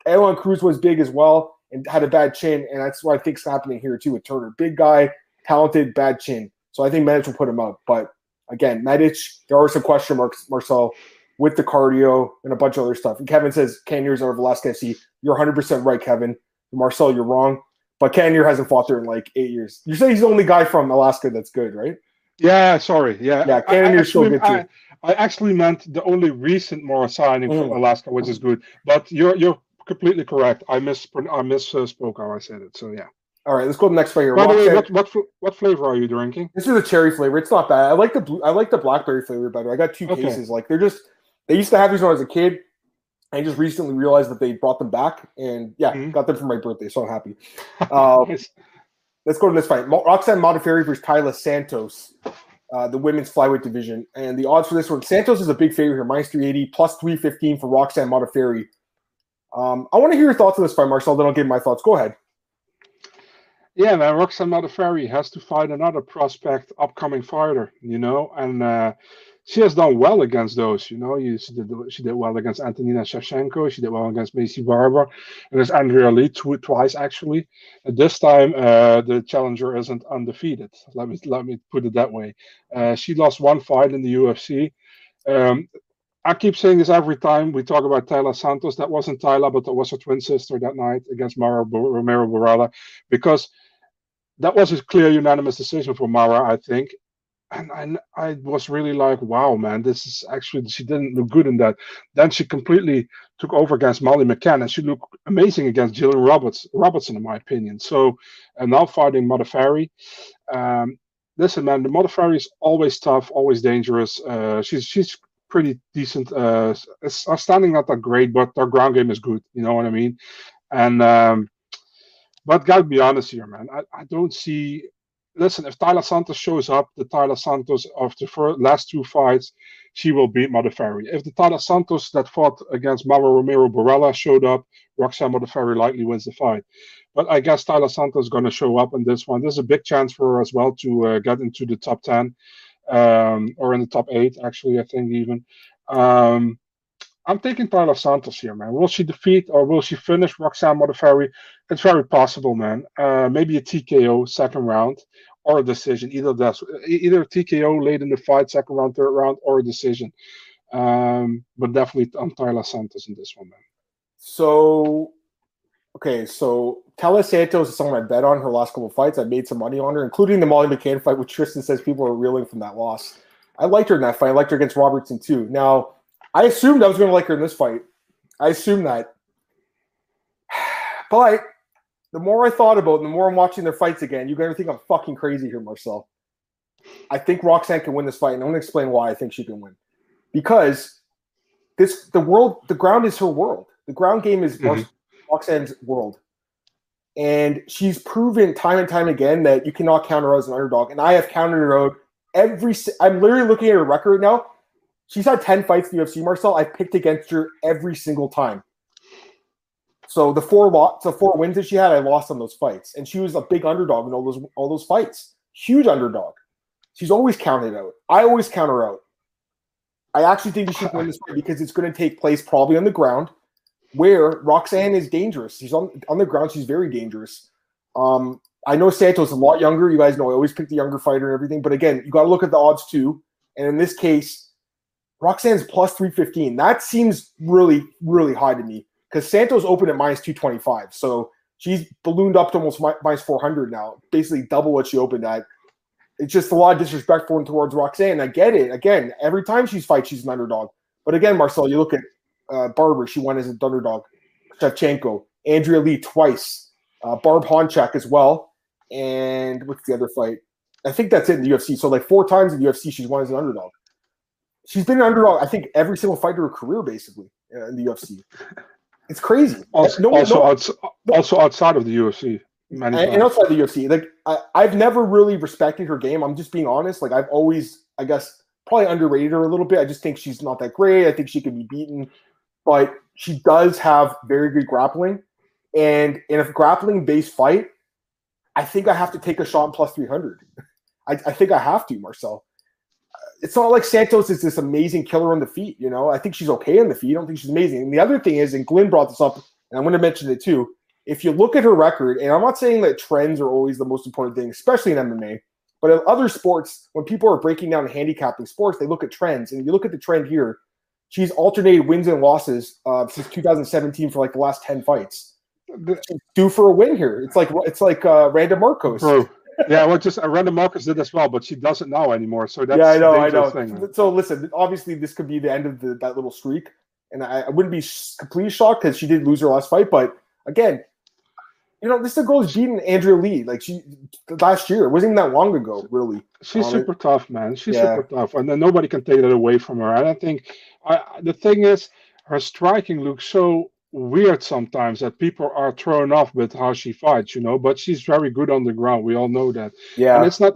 A: Aalon Cruz was big as well and had a bad chin, and that's what I think's happening here too with Turner. Big guy, talented, bad chin. So I think Medic will put him up. But again, Medic, there are some question marks, Marcel, with the cardio and a bunch of other stuff. And Kevin says Cannonier's over Alaska FC. You're 100% right, Kevin. Marcel, you're wrong. But Cannonier hasn't fought there in like eight years. You say he's the only guy from Alaska that's good, right?
B: Yeah, sorry. Yeah,
A: yeah. Cannonier's still good too. I,
B: I, actually meant the only recent more signing mm. from Alaska, which is good. But you're you're completely correct. I miss I misspoke how I said it. So yeah.
A: All right, let's go to the next flavor.
B: By the way, what, what what flavor are you drinking?
A: This is a cherry flavor. It's not bad. I like the blue, I like the blackberry flavor better. I got two okay. cases. Like they're just they used to have these when I was a kid. I just recently realized that they brought them back, and yeah, mm-hmm. got them for my birthday, so I'm happy. (laughs) Nice. Let's go to this fight: Roxanne Modafferi versus Taila Santos, uh, the women's flyweight division, and the odds for this one: Santos is a big favorite here, minus 380, plus 315 for Roxanne Modafferi. Um, I want to hear your thoughts on this fight, Marcel. Then I'll give my thoughts. Go ahead.
B: Yeah, man, Roxanne Modafferi has to fight another prospect, upcoming fighter, you know, and uh, she has done well against those. You know, she did she did well against Antonina Shevchenko. She did well against Maycee Barber, against Andrea Lee tw- twice actually. This time, uh, the challenger isn't undefeated. Let me let me put it that way. Uh, she lost one fight in the UFC. Um, I keep saying this every time we talk about Taila Santos. That wasn't Taila, but that was her twin sister that night against Mara Romero Borella, because that was a clear unanimous decision for Mara, I think and I, I was really like, wow, man, this is actually she didn't look good in that. Then she completely took over against Molly McCann, and she looked amazing against Gillian Roberts Robertson, in my opinion. So, and now fighting Modafferi. Um, listen, man, the Modafferi is always tough, always dangerous. Uh, she's she's pretty decent. Uh, standing not that great, but their ground game is good. You know what I mean? And um, but gotta be honest here, man. I, I don't see listen, if Taila Santos shows up, the Taila Santos of the first, last two fights, she will beat Modafferi. If the Taila Santos that fought against Mara Romero Borella showed up, Roxanne Modafferi likely wins the fight. But I guess Taila Santos is going to show up in this one. There's a big chance for her as well to uh, get into the top 10 um, or in the top 8, actually, I think even. Um, I'm taking Taila Santos here, man. Will she defeat or will she finish Roxanne Modafferi? It's very possible, man. Uh, maybe a TKO second round or a decision. Either that's either TKO late in the fight, second round, third round, or a decision. Um, but definitely on Taila Santos in this one, man.
A: So, okay, so Taila Santos is someone I bet on her last couple fights. I made some money on her, including the Molly McCann fight, which Tristan says people are reeling from that loss. I liked her in that fight. I liked her against Robertson too. Now, I assumed I was going to like her in this fight. I assumed that. (sighs) But the more I thought about it, the more I'm watching their fights again, you're going to think I'm fucking crazy here, Marcel. I think Roxanne can win this fight, and I'm going to explain why I think she can win. Because this, the world, the ground is her world. The ground game is mm-hmm. Roxanne's world. And she's proven time and time again that you cannot counter her as an underdog. And I have countered her out every. I'm literally looking at her record now. She's had 10 fights in the UFC, Marcel. I've picked against her every single time. So the four lots, the four wins that she had, I lost on those fights. And she was a big underdog in all those all those fights. Huge underdog. She's always counted out. I always count her out. I actually think she should win this fight because it's going to take place probably on the ground where Roxanne is dangerous. She's on on the ground, she's very dangerous. Um, I know Santos a lot younger. You guys know I always pick the younger fighter and everything. But again, you got to look at the odds too. And in this case, Roxanne's plus 315. That seems really, really high to me because Santos opened at minus 225. So she's ballooned up to almost minus 400 now, basically double what she opened at. It's just a lot of disrespect for towards Roxanne. I get it. Again, every time she's fight, she's an underdog. But again, Marcel, you look at uh, Barber, she won as an underdog. Shevchenko, Andrea Lee twice, uh, Barb Honchak as well. And what's the other fight? I think that's it in the UFC. So like four times in the UFC, she's won as an underdog she's been an underdog. I think every single fight of her career, basically uh, in the UFC. (laughs) It's crazy.
B: Also, no, also, no, outside, also outside of the UFC,
A: and, and, outside the UFC, like I, have never really respected her game. I'm just being honest. Like I've always, I guess, probably underrated her a little bit. I just think she's not that great. I think she can be beaten, but she does have very good grappling. And in a grappling based fight, I think I have to take a shot in plus 300. (laughs) I, I think I have to, Marcel it's not like Santos is this amazing killer on the feet. You know, I think she's okay on the feet. I don't think she's amazing. And the other thing is, and Glenn brought this up, and I'm going to mention it too. If you look at her record, and I'm not saying that trends are always the most important thing, especially in MMA, but in other sports, when people are breaking down handicapping sports, they look at trends. And if you look at the trend here, she's alternated wins and losses uh, since 2017 for like the last 10 fights. She's due for a win here. It's like it's like uh, Randa Markos. Bro,
B: yeah, well, just Randa Markos did as well, but she doesn't know anymore. So that's
A: yeah, I know, I know. Thing, so listen, obviously this could be the end of the, that little streak, and I, I wouldn't be completely shocked because she did lose her last fight. But again, you know, this girl is beating Andrea Lee like she last year. It wasn't even that long ago, really.
B: She's um, super it. tough, man. She's yeah. super tough, and then nobody can take that away from her. I don't think. I the thing is, her striking looks so weird sometimes that people are thrown off with how she fights, you know. But she's very good on the ground. We all know that.
A: Yeah.
B: And it's not.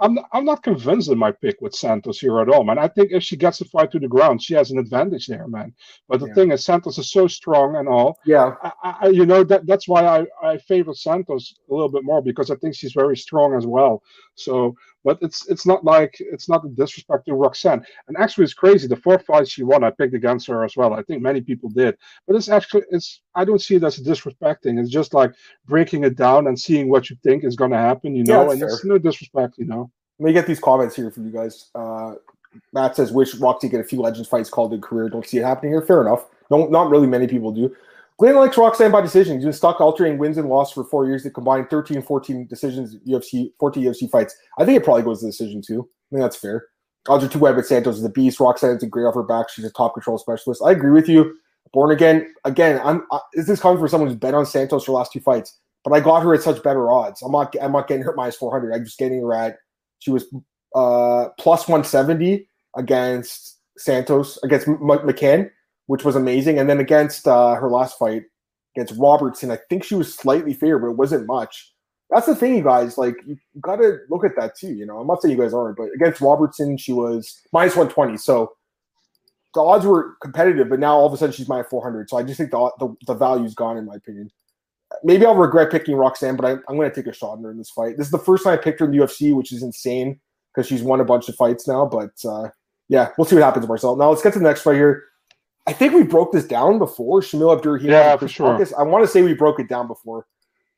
B: I'm. I'm not convinced in my pick with Santos here at all, man. I think if she gets the fight to the ground, she has an advantage there, man. But the yeah. thing is, Santos is so strong and all.
A: Yeah.
B: I, I, you know that that's why I I favor Santos a little bit more because I think she's very strong as well. So but it's it's not like it's not a disrespect to Roxanne. And actually, it's crazy. The fourth fight she won, I picked against her as well. I think many people did. But it's actually it's I don't see it as disrespecting. It's just like breaking it down and seeing what you think is going to happen. You know, yeah, and fair. it's no disrespect. You know.
A: Let me get these comments here from you guys. Uh, Matt says, "Wish Roxy get a few Legends fights called in career. Don't see it happening here. Fair enough. No, not really many people do. Glenn likes Roxanne by decision. He's been stuck alternating wins and loss for four years. They combined 13 14 decisions, UFC, 14 UFC fights. I think it probably goes to decision too. I think that's fair. Are too wide, but Santos is a beast. Roxanne's a great off her back. She's a top control specialist. I agree with you. Born again, again, I'm. Uh, is this coming from someone who's bet on Santos for last two fights? But I got her at such better odds. I'm not. I'm not getting her minus 400. I'm just getting her at. She was uh, plus 170 against Santos against M- McCann which was amazing. And then against uh, her last fight against Robertson, I think she was slightly favored, but it wasn't much. that's the thing, you guys. Like, you got to look at that too. You know, I'm not saying you guys aren't, but against Robertson, she was minus 120. So the odds were competitive, but now all of a sudden she's minus 400. So I just think the the, the value's gone, in my opinion. Maybe I'll regret picking Roxanne, but I, I'm going to take a shot in her in this fight. This is the first time I picked her in the UFC, which is insane because she's won a bunch of fights now. But uh, yeah, we'll see what happens, Marcel. Now let's get to the next fight here. I think we broke this down before. Shamil Abdurakhimov.
B: Yeah, for sure.
A: I want to say we broke it down before.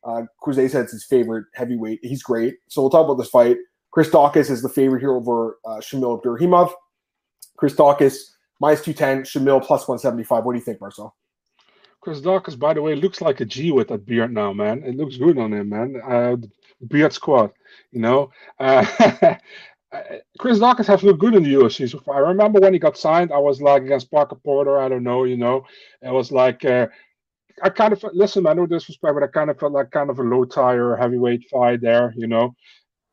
A: Uh, Cruz said it's his favorite heavyweight. He's great. So we'll talk about this fight. Chris Daukaus is the favorite here over uh, Shamil Abdurakhimov. Chris Daukaus minus 210, Shamil plus 175. What do you think, Marcel?
B: Chris Daukaus, by the way, looks like a G with that beard now, man. It looks good on him, man. Uh, beard squad, you know. (laughs) Uh, Chris Daukaus has looked good in the UFC so far. I remember when he got signed, I was like against Parker Porter. I don't know, you know. It was like uh, I kind of listen. I know this disrespect, but I kind of felt like kind of a low tire heavyweight fight there, you know.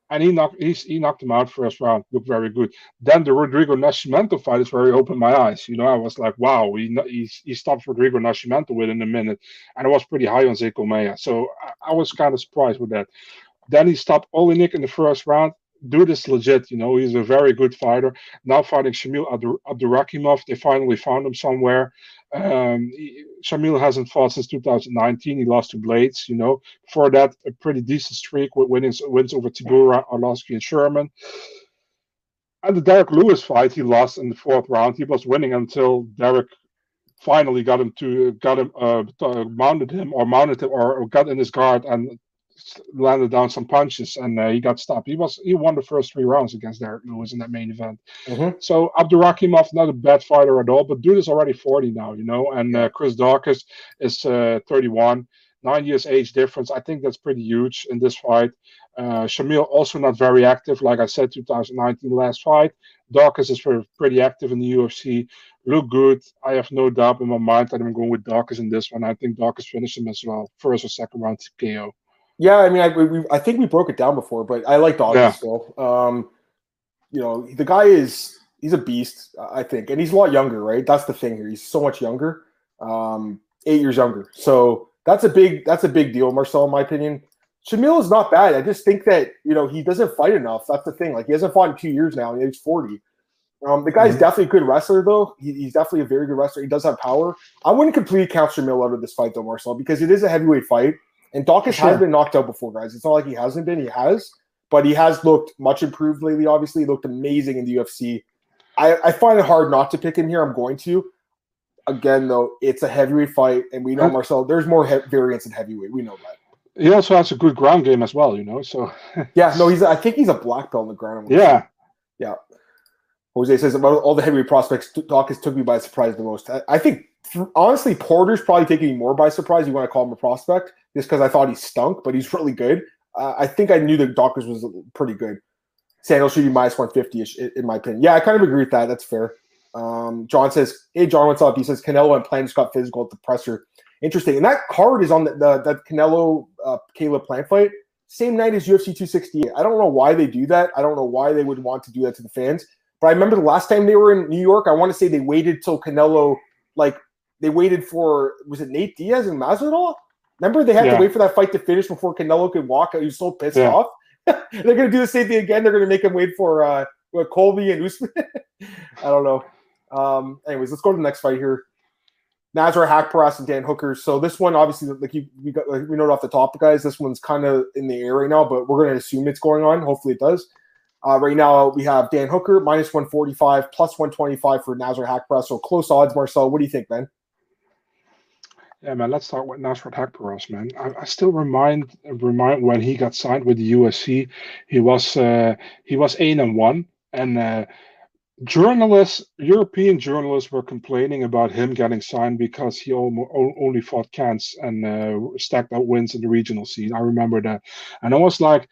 B: And he knocked he, he knocked him out first round. Looked very good. Then the Rodrigo Nascimento fight is where he opened my eyes. You know, I was like, wow, he he, he stopped Rodrigo Nascimento within a minute, and I was pretty high on Zé Colmeia. So I, I was kind of surprised with that. Then he stopped Oleinik in the first round dude is legit. You know, he's a very good fighter. Now fighting Shamil Abdurakhimov, they finally found him somewhere. Um, he, Shamil hasn't fought since 2019. He lost to Blaydes. You know, before that, a pretty decent streak with winnings, wins over Tybura, Arlovsky, and Sherman. And the Derrick Lewis fight, he lost in the fourth round. He was winning until Derrick finally got him to got him uh, mounted him or mounted him or got in his guard and landed down some punches and uh, he got stopped. He was he won the first three rounds against Derrick Lewis in that main event. Mm-hmm. So Abdurakhimov not a bad fighter at all, but dude is already 40 now, you know, and uh, Chris Daukaus is uh, 31. Nine years age difference. I think that's pretty huge in this fight. Uh, Shamil also not very active, like I said, 2019 last fight. Daukaus is pretty active in the UFC. Look good. I have no doubt in my mind that I'm going with Daukaus in this one. I think Daukaus finished him as well, first or second round KO.
A: Yeah, I mean, I we, I think we broke it down before, but I like Daukaus yeah. still. Um, you know, the guy is he's a beast, I think, and he's a lot younger, right? That's the thing here. He's so much younger, um, eight years younger. So that's a big that's a big deal, Marcel, in my opinion. Shamil is not bad. I just think that you know he doesn't fight enough. That's the thing. Like he hasn't fought in two years now. He's forty. Um, the guy's mm-hmm. definitely a good wrestler, though. He, he's definitely a very good wrestler. He does have power. I wouldn't completely count Shamil out of this fight, though, Marcel, because it is a heavyweight fight. And sure. has been knocked out before, guys. It's not like he hasn't been. He has, but he has looked much improved lately. Obviously, he looked amazing in the UFC. I, I find it hard not to pick him here. I'm going to. Again, though, it's a heavyweight fight, and we know Marcel. There's more he- variance in heavyweight. We know that.
B: He also has a good ground game as well, you know. So (laughs)
A: yeah, no, he's. I think he's a black belt on the ground.
B: Yeah,
A: yeah. Jose says about all the heavyweight prospects, Daukaus took me by surprise the most. I, I think honestly, Porter's probably taking more by surprise. You want to call him a prospect just because I thought he stunk, but he's (laughs) really good. Uh, I think I knew the Daukaus was pretty good. Sandal should be minus 150 ish, in my opinion. Yeah, I kind of agree with that. That's fair. Um, John says, Hey, John, what's up? He says, Canelo and Plant just got physical at the presser. Interesting. And that card is on the, the that Canelo uh, Caleb Plant fight, same night as UFC 268. I don't know why they do that. I don't know why they would want to do that to the fans. But I remember the last time they were in New York, I want to say they waited till Canelo, like, they waited for, was it Nate Diaz and Masvidal? Remember, they had yeah. to wait for that fight to finish before Canelo could walk. He was so pissed yeah. off. (laughs) They're going to do the same thing again. They're going to make him wait for uh, Colby and Usman. (laughs) I don't know. Um, anyways, let's go to the next fight here. Nasrat Haqparast and Dan Hooker. So this one, obviously, like you, we got, like we know it off the top, guys. This one's kind of in the air right now, but we're going to assume it's going on. Hopefully, it does. Uh, right now, we have Dan Hooker minus one forty five, plus one twenty five for Nasrat Haqparast. So close odds, Marcel. What do you think, man?
B: Yeah, man. Let's start with Nasrat Haqparast, man. I, I, still remind remind when he got signed with the UFC, he was uh, he was eight and one, and uh, journalists, European journalists, were complaining about him getting signed because he only fought cans and uh, stacked up wins in the regional scene. I remember that, and I was like,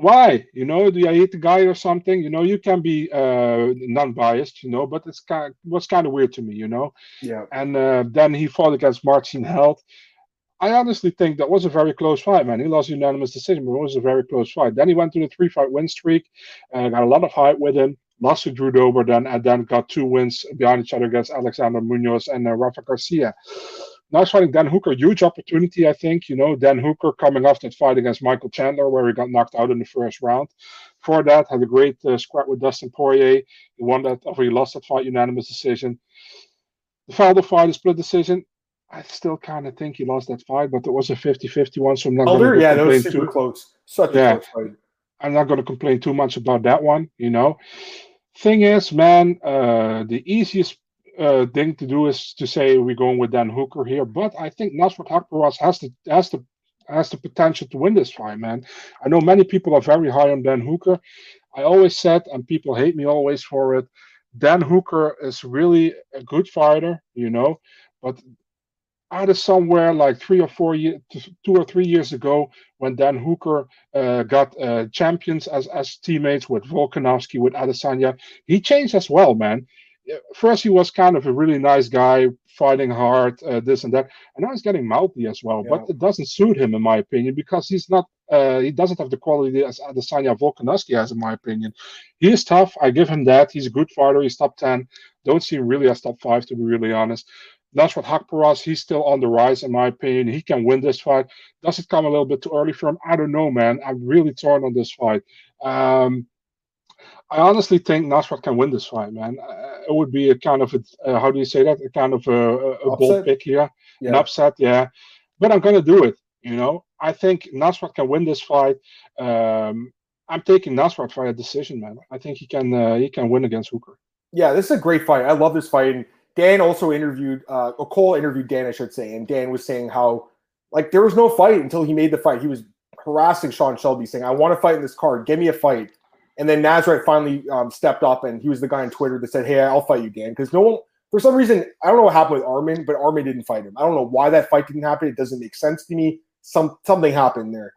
B: why? You know do i hate the guy or something? You know you can be uh non-biased you know but it's kind of, was kind of weird to me you know?
A: Yeah.
B: And uh, then he fought against marcin held i honestly think that was a very close fight man. He lost unanimous decision but it was a very close fight. Then he went to the three fight win streak uh, got a lot of hype with him. Lost to drew dober then and then got two wins behind each other against alexander munoz and uh, rafa garcia He's fighting Dan Hooker, huge opportunity, I think. You know, Dan Hooker coming off that fight against Michael Chandler, where he got knocked out in the first round. For that, had a great uh, scrap with Dustin Poirier. He won that, or he lost that fight unanimous decision. The Felder fight, a split decision. I still kind of think he lost that fight, but it was a 50-50 one, so I'm not going to
A: yeah, super too, close. Such yeah, a close fight.
B: I'm not going to complain too much about that one, you know. Thing is, man, uh, the easiest uh, thing to do is to say we're going with Dan Hooker here, but I think Nasrat Haqparast has the has the has the potential to win this fight, man. I know many people are very high on Dan Hooker. I always said, and people hate me always for it. Dan Hooker is really a good fighter, you know, but out of somewhere like three or four years, two or three years ago, when Dan Hooker uh, got uh, champions as as teammates with Volkanovski, with Adesanya, he changed as well, man first he was kind of a really nice guy, fighting hard, uh, this and that, and now he's getting mouthy as well. Yeah. But it doesn't suit him, in my opinion, because he's not. Uh, he doesn't have the quality as Adesanya Volkanovski has, in my opinion. He is tough. I give him that. He's a good fighter. He's top ten. Don't see him really as top five, to be really honest. That's what Haqparast, he's still on the rise, in my opinion. He can win this fight. Does it come a little bit too early for him? I don't know, man. I'm really torn on this fight. Um, I honestly think Nasrat can win this fight, man. Uh, it would be a kind of a, uh, how do you say that? A kind of a, a bold pick here, yeah. an upset, yeah. But I'm gonna do it. You know, I think Nasrat can win this fight. Um, I'm taking Nasrat for a decision, man. I think he can uh, he can win against Hooker.
A: Yeah, this is a great fight. I love this fight. And Dan also interviewed, uh, Cole interviewed Dan, I should say, and Dan was saying how like there was no fight until he made the fight. He was harassing Sean Shelby, saying, "I want to fight in this card. Give me a fight." And then Nasrat finally um, stepped up, and he was the guy on Twitter that said, "Hey, I'll fight you, Dan." Because no one, for some reason, I don't know what happened with Arman, but Arman didn't fight him. I don't know why that fight didn't happen. It doesn't make sense to me. Some something happened there.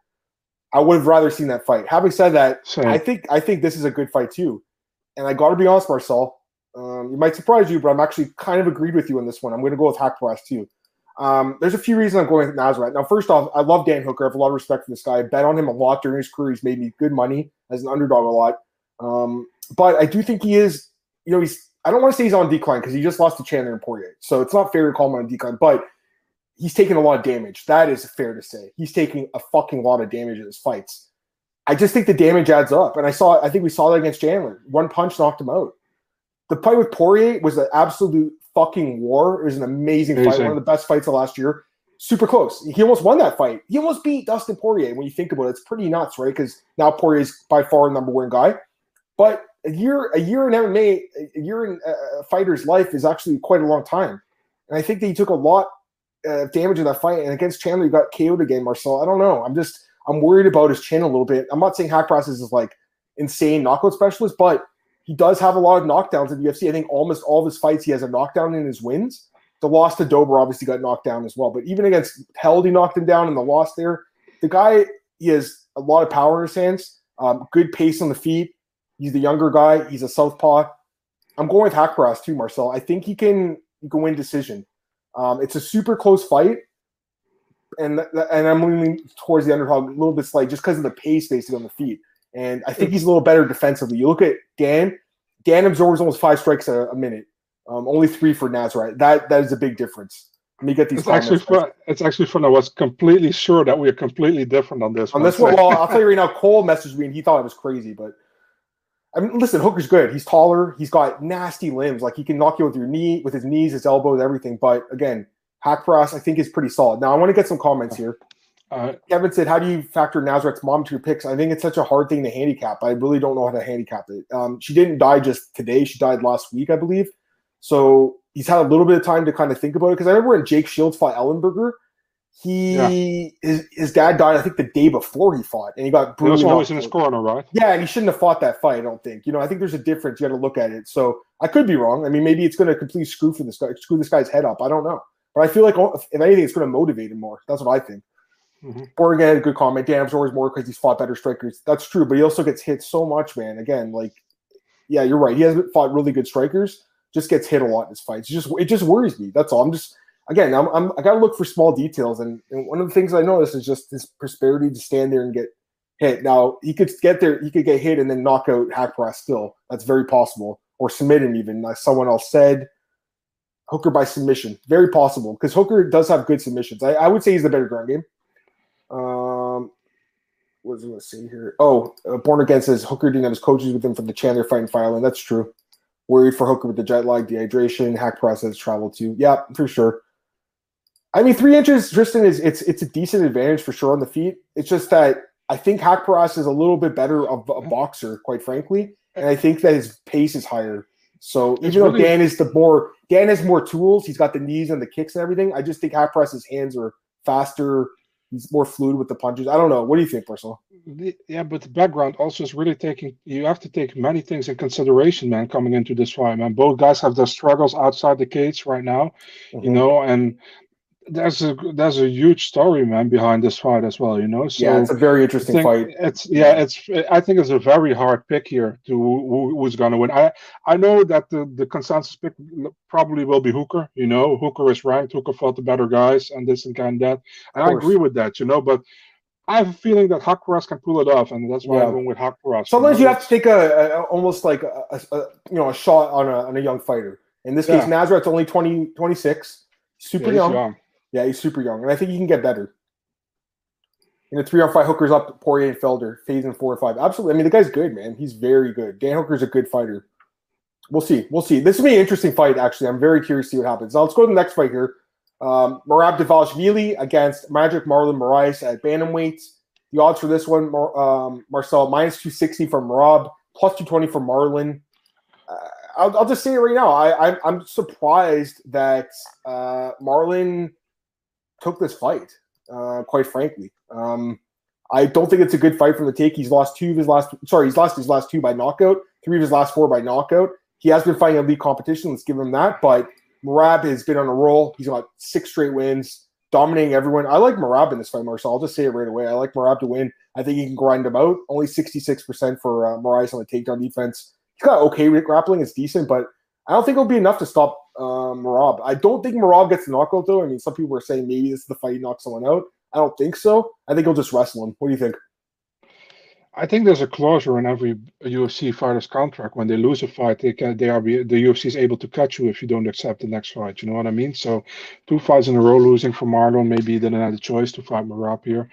A: I would have rather seen that fight. Having said that. I think I think this is a good fight too. And I got to be honest, Marcel, um, it might surprise you, but I'm actually kind of agreed with you on this one. I'm going to go with Haqparast too. Um, there's a few reasons I'm going with Nasrat. Now, first off, I love Dan Hooker. I have a lot of respect for this guy. I bet on him a lot during his career. He's made me good money as an underdog a lot. Um, but I do think he is, you know, he's, I don't want to say he's on decline because he just lost to Chandler and Poirier. So it's not fair to call him on decline, but he's taking a lot of damage. That is fair to say. He's taking a fucking lot of damage in his fights. I just think the damage adds up. And I saw, I think we saw that against Chandler. One punch knocked him out. The fight with Poirier was an absolute fucking war. It was an amazing, amazing. fight, one of the best fights of last year. Super close. He almost won that fight. He almost beat Dustin Poirier. When you think about it, it's pretty nuts, right? Because now Poirier is by far number one guy. But a year, a year in MMA, a year in a fighter's life is actually quite a long time. And I think that he took a lot of damage in that fight. And against Chandler, he got KO'd again, Marcel. I don't know. I'm just, I'm worried about his chin a little bit. I'm not saying Haqparast is like insane knockout specialist, but he does have a lot of knockdowns in the UFC. I think almost all of his fights, he has a knockdown in his wins. The loss to Dober obviously got knocked down as well. But even against Held, he knocked him down in the loss there. The guy, he has a lot of power in his hands, um, good pace on the feet. He's the younger guy. He's a southpaw. I'm going with Haqparast too, Marcel. I think he can he can win decision. Um, it's a super close fight, and and I'm leaning towards the underdog a little bit slight just because of the pace basically on the feet. And I think he's a little better defensively. You look at Dan. Dan absorbs almost five strikes a, a minute. Um, only three for Nasrat. That that is a big difference. Let me get these.
B: It's actually fun. It's actually fun. I was completely sure that we are completely different on this.
A: On one. this one, well, (laughs) I'll tell you right now. Cole messaged me and he thought it was crazy, but I mean, listen, Hooker's good. He's taller. He's got nasty limbs. Like he can knock you with your knee, with his knees, his elbows, everything. But again, Haqparast, I think, is pretty solid. Now, I want to get some comments here. Uh, Kevin said, "How do you factor Nasrat's mom to your picks?" I think it's such a hard thing to handicap. I really don't know how to handicap it. Um, she didn't die just today. She died last week, I believe. So he's had a little bit of time to kind of think about it. Because I remember when Jake Shields fought Ellenberger, he yeah. his, his dad died, I think, the day before he fought, and he got
B: brutally. He was always in his corner, right?
A: Yeah, and he shouldn't have fought that fight. I don't think. You know, I think there's a difference. You got to look at it. So I could be wrong. I mean, maybe it's going to completely screw for this guy, screw this guy's head up. I don't know, but I feel like oh, if anything, it's going to motivate him more. That's what I think. Mm-hmm. Oregon had a good comment. Dan's always more because he's fought better strikers. That's true, but he also gets hit so much, man. Again, like, yeah, you're right. He hasn't fought really good strikers. Just gets hit a lot in his fights. It just it just worries me. That's all. I'm just again, I'm, I'm I got to look for small details, and, and, one of the things I noticed is just his prosperity to stand there and get hit. Now he could get there, he could get hit and then knock out Haqparast still. That's very possible, or submit him even, like someone else said. Hooker by submission. Very possible because Hooker does have good submissions. I, I, would say he's the better ground game. Um, what was I going to say here? Oh, uh, Born Again says Hooker didn't have his coaches with him for the Chandler fight in Fight Island. That's true. Worried for Hooker with the jet lag, dehydration, Haqparast, travel too. Yeah, for sure. I mean, three inches, Tristan is it's it's a decent advantage for sure on the feet. It's just that I think Haqparast is a little bit better of a boxer, quite frankly, and I think that his pace is higher. So even though Dan is the more Dan has more tools, he's got the knees and the kicks and everything. I just think Haqparast's hands are faster. He's more fluid with the punches. I don't know. What do you think, Marcel?
B: Yeah, but the background also is really taking. You have to take many things in consideration, man. Coming into this fight, man. Both guys have their struggles outside the cage right now, mm-hmm. you know, and there's a there's a huge story, man, behind this fight as well. You know,
A: so yeah, it's a very interesting fight.
B: It's yeah, it's I think it's a very hard pick here to who, who's going to win. I I know that the the consensus pick probably will be Hooker. You know, Hooker is ranked. Hooker fought the better guys and this and kind of that, and I agree with that. You know, but I have a feeling that Haqparast can pull it off, and that's why yeah. I'm going with Haqparast.
A: Sometimes you, know? you have to take a, a almost like a, a, you know a shot on a on a young fighter. In this case, yeah. Nasrat's only 20, 26, super yeah, young. young. Yeah, he's super young, and I think he can get better. In a three on five, Hooker's up Poirier and Felder, phase in four or five. Absolutely. I mean, the guy's good, man. He's very good. Dan Hooker's a good fighter. We'll see. We'll see. This will be an interesting fight, actually. I'm very curious to see what happens. Now, let's go to the next fight here. Um, Merab Dvalishvili against Magic Marlon Moraes at bantamweight. The odds for this one, um, Marcel, minus 260 from Merab, plus 220 from Marlon. Uh, I'll, I'll, just say it right now. I, am surprised that uh, Marlon – took this fight. Uh, quite frankly, um, I don't think it's a good fight from the take. He's lost two of his last. Sorry, he's lost his last two by knockout. Three of his last four by knockout. He has been fighting elite competition. Let's give him that. But Merab has been on a roll. He's got six straight wins, dominating everyone. I like Merab in this fight, Marcel. I'll just say it right away. I like Merab to win. I think he can grind him out. Only 66% for uh, Moraes on the takedown defense. He's got okay grappling. It's decent, but I don't think it'll be enough to stop uh, Merab. I don't think Merab gets knocked out though. I mean, some people were saying maybe this is the fight he knocks someone out. I don't think so. I think he'll just wrestle him. What do you think?
B: I think there's a clause in every UFC fighter's contract. When they lose a fight, they can they are the UFC is able to cut you if you don't accept the next fight. You know what I mean? So, two fights in a row losing for Marlon, maybe he didn't have a choice to fight Merab here.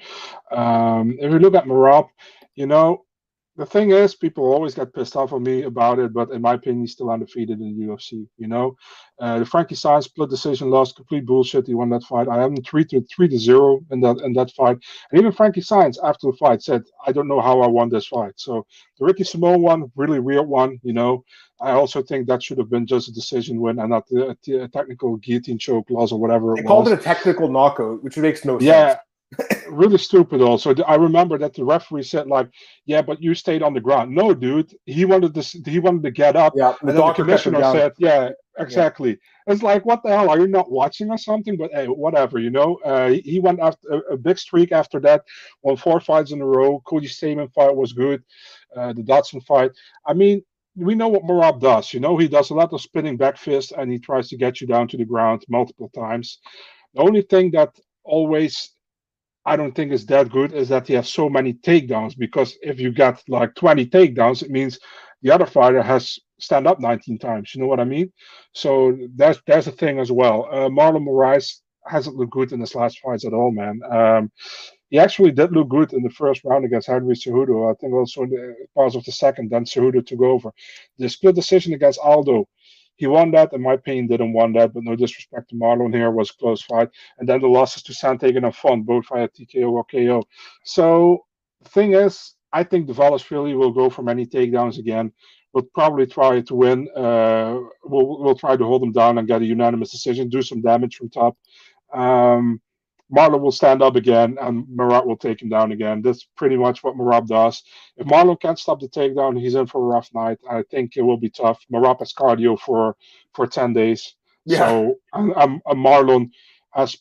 B: Um, if you look at Merab, you know the thing is, people always get pissed off on me about it, but in my opinion, he's still undefeated in the UFC. You know, uh, the Frankie Saenz split decision lost, complete bullshit. He won that fight. I have him three to three to zero in that in that fight. And even Frankie Saenz after the fight said, "I don't know how I won this fight." So the Ricky Simón one, really weird one. You know, I also think that should have been just a decision win and not a, a technical guillotine choke loss or whatever.
A: They called it a technical knockout, which makes no
B: yeah, sense really stupid also. I remember that the referee said like yeah but you stayed on the ground. No dude. He wanted to he wanted to get up.
A: Yeah
B: the, and the commissioner said yeah exactly. Yeah. it's like what the hell? Are you not watching or something? But hey whatever you know? Uh, he, he, went after a, a, big streak after that. Won four fights in a row. Cody stamann fight was good. Uh, the dodson fight. I mean we know what Merab does. You know, he does a lot of spinning back fist and he tries to get you down to the ground multiple times. The only thing that always I don't think is that good is that he has so many takedowns because if you got like 20 takedowns, it means the other fighter has stand up 19 times. You know what I mean? So that's that's a thing as well. Uh, Marlon Moraes hasn't looked good in his last fights at all, man. Um, he actually did look good in the first round against Henry Cejudo. I think also in the part of the second, then Cejudo took over. The split decision against Aldo he won that, and my opinion didn't won that, but no disrespect to Marlon here, was close fight. And then the losses to Sandhagen and Font, both via TKO or KO. So the thing is, I think Dvalishvili will go for many takedowns again. We'll probably try to win. Uh, we'll, we'll try to hold him down and get a unanimous decision, do some damage from top. Um, Marlon will stand up again and Merab will take him down again. That's pretty much what Merab does. If Marlon can't stop the takedown, he's in for a rough night. I think it will be tough. Merab has cardio for for 10 days. Yeah. So and, and Marlon has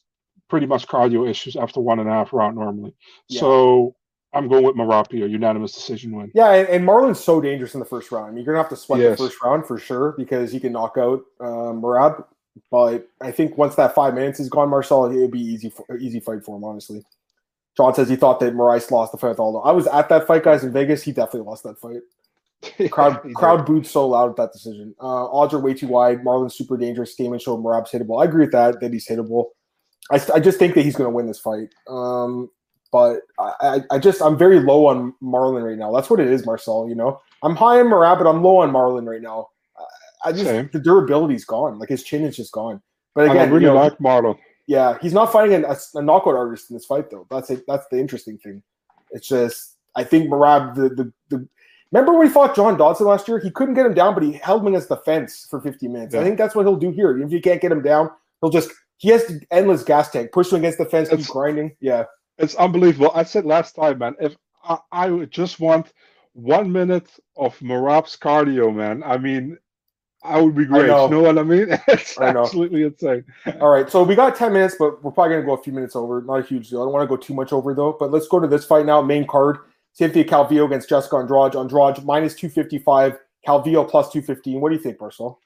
B: pretty much cardio issues after one and a half round normally. Yeah. So I'm going with Merab here, unanimous decision win.
A: Yeah, and, and, Marlon's so dangerous in the first round. You're gonna have to sweat yes. the first round for sure because he can knock out uh, Merab. But I think once that five minutes is gone, Marcel, it would be easy for, easy fight for him, honestly. John says he thought that Moraes lost the fight with Aldo. I was at that fight, guys, in Vegas. He definitely lost that fight. (laughs) crowd crowd booed so loud at that decision. Uh, odds are way too wide. Marlon's super dangerous. Stamann showed Merab's hittable. I agree with that. That he's hittable. I, I just think that he's going to win this fight. Um, but I, I just I'm very low on Marlon right now. That's what it is, Marcel. You know, I'm high on Merab, but I'm low on Marlon right now. I just Same. the durability's gone. Like his chin is just gone. But again, I
B: really you know, like Marlon.
A: Yeah, he's not fighting a, a, knockout artist in this fight though. That's it. That's the interesting thing. It's just I think Merab the, the the remember when he fought John Dodson last year? He couldn't get him down, but he held him against the fence for 50 minutes. Yeah. I think that's what he'll do here. If you can't get him down, he'll just he has the endless gas tank, push him against the fence, it's, keep grinding. Yeah,
B: it's unbelievable. I said last time, man. If I, I would just want one minute of Merab's cardio, man. I mean, I would be great. You know what I mean? (laughs) It's I know. absolutely insane.
A: All right, so we got ten minutes, but we're probably gonna go a few minutes over. Not a huge deal. I don't want to go too much over though. But let's go to this fight now. Main card: Cynthia Calvillo against Jessica Andrade. Andrade minus two fifty five. Calvillo plus two fifteen. What do you think, Marcel?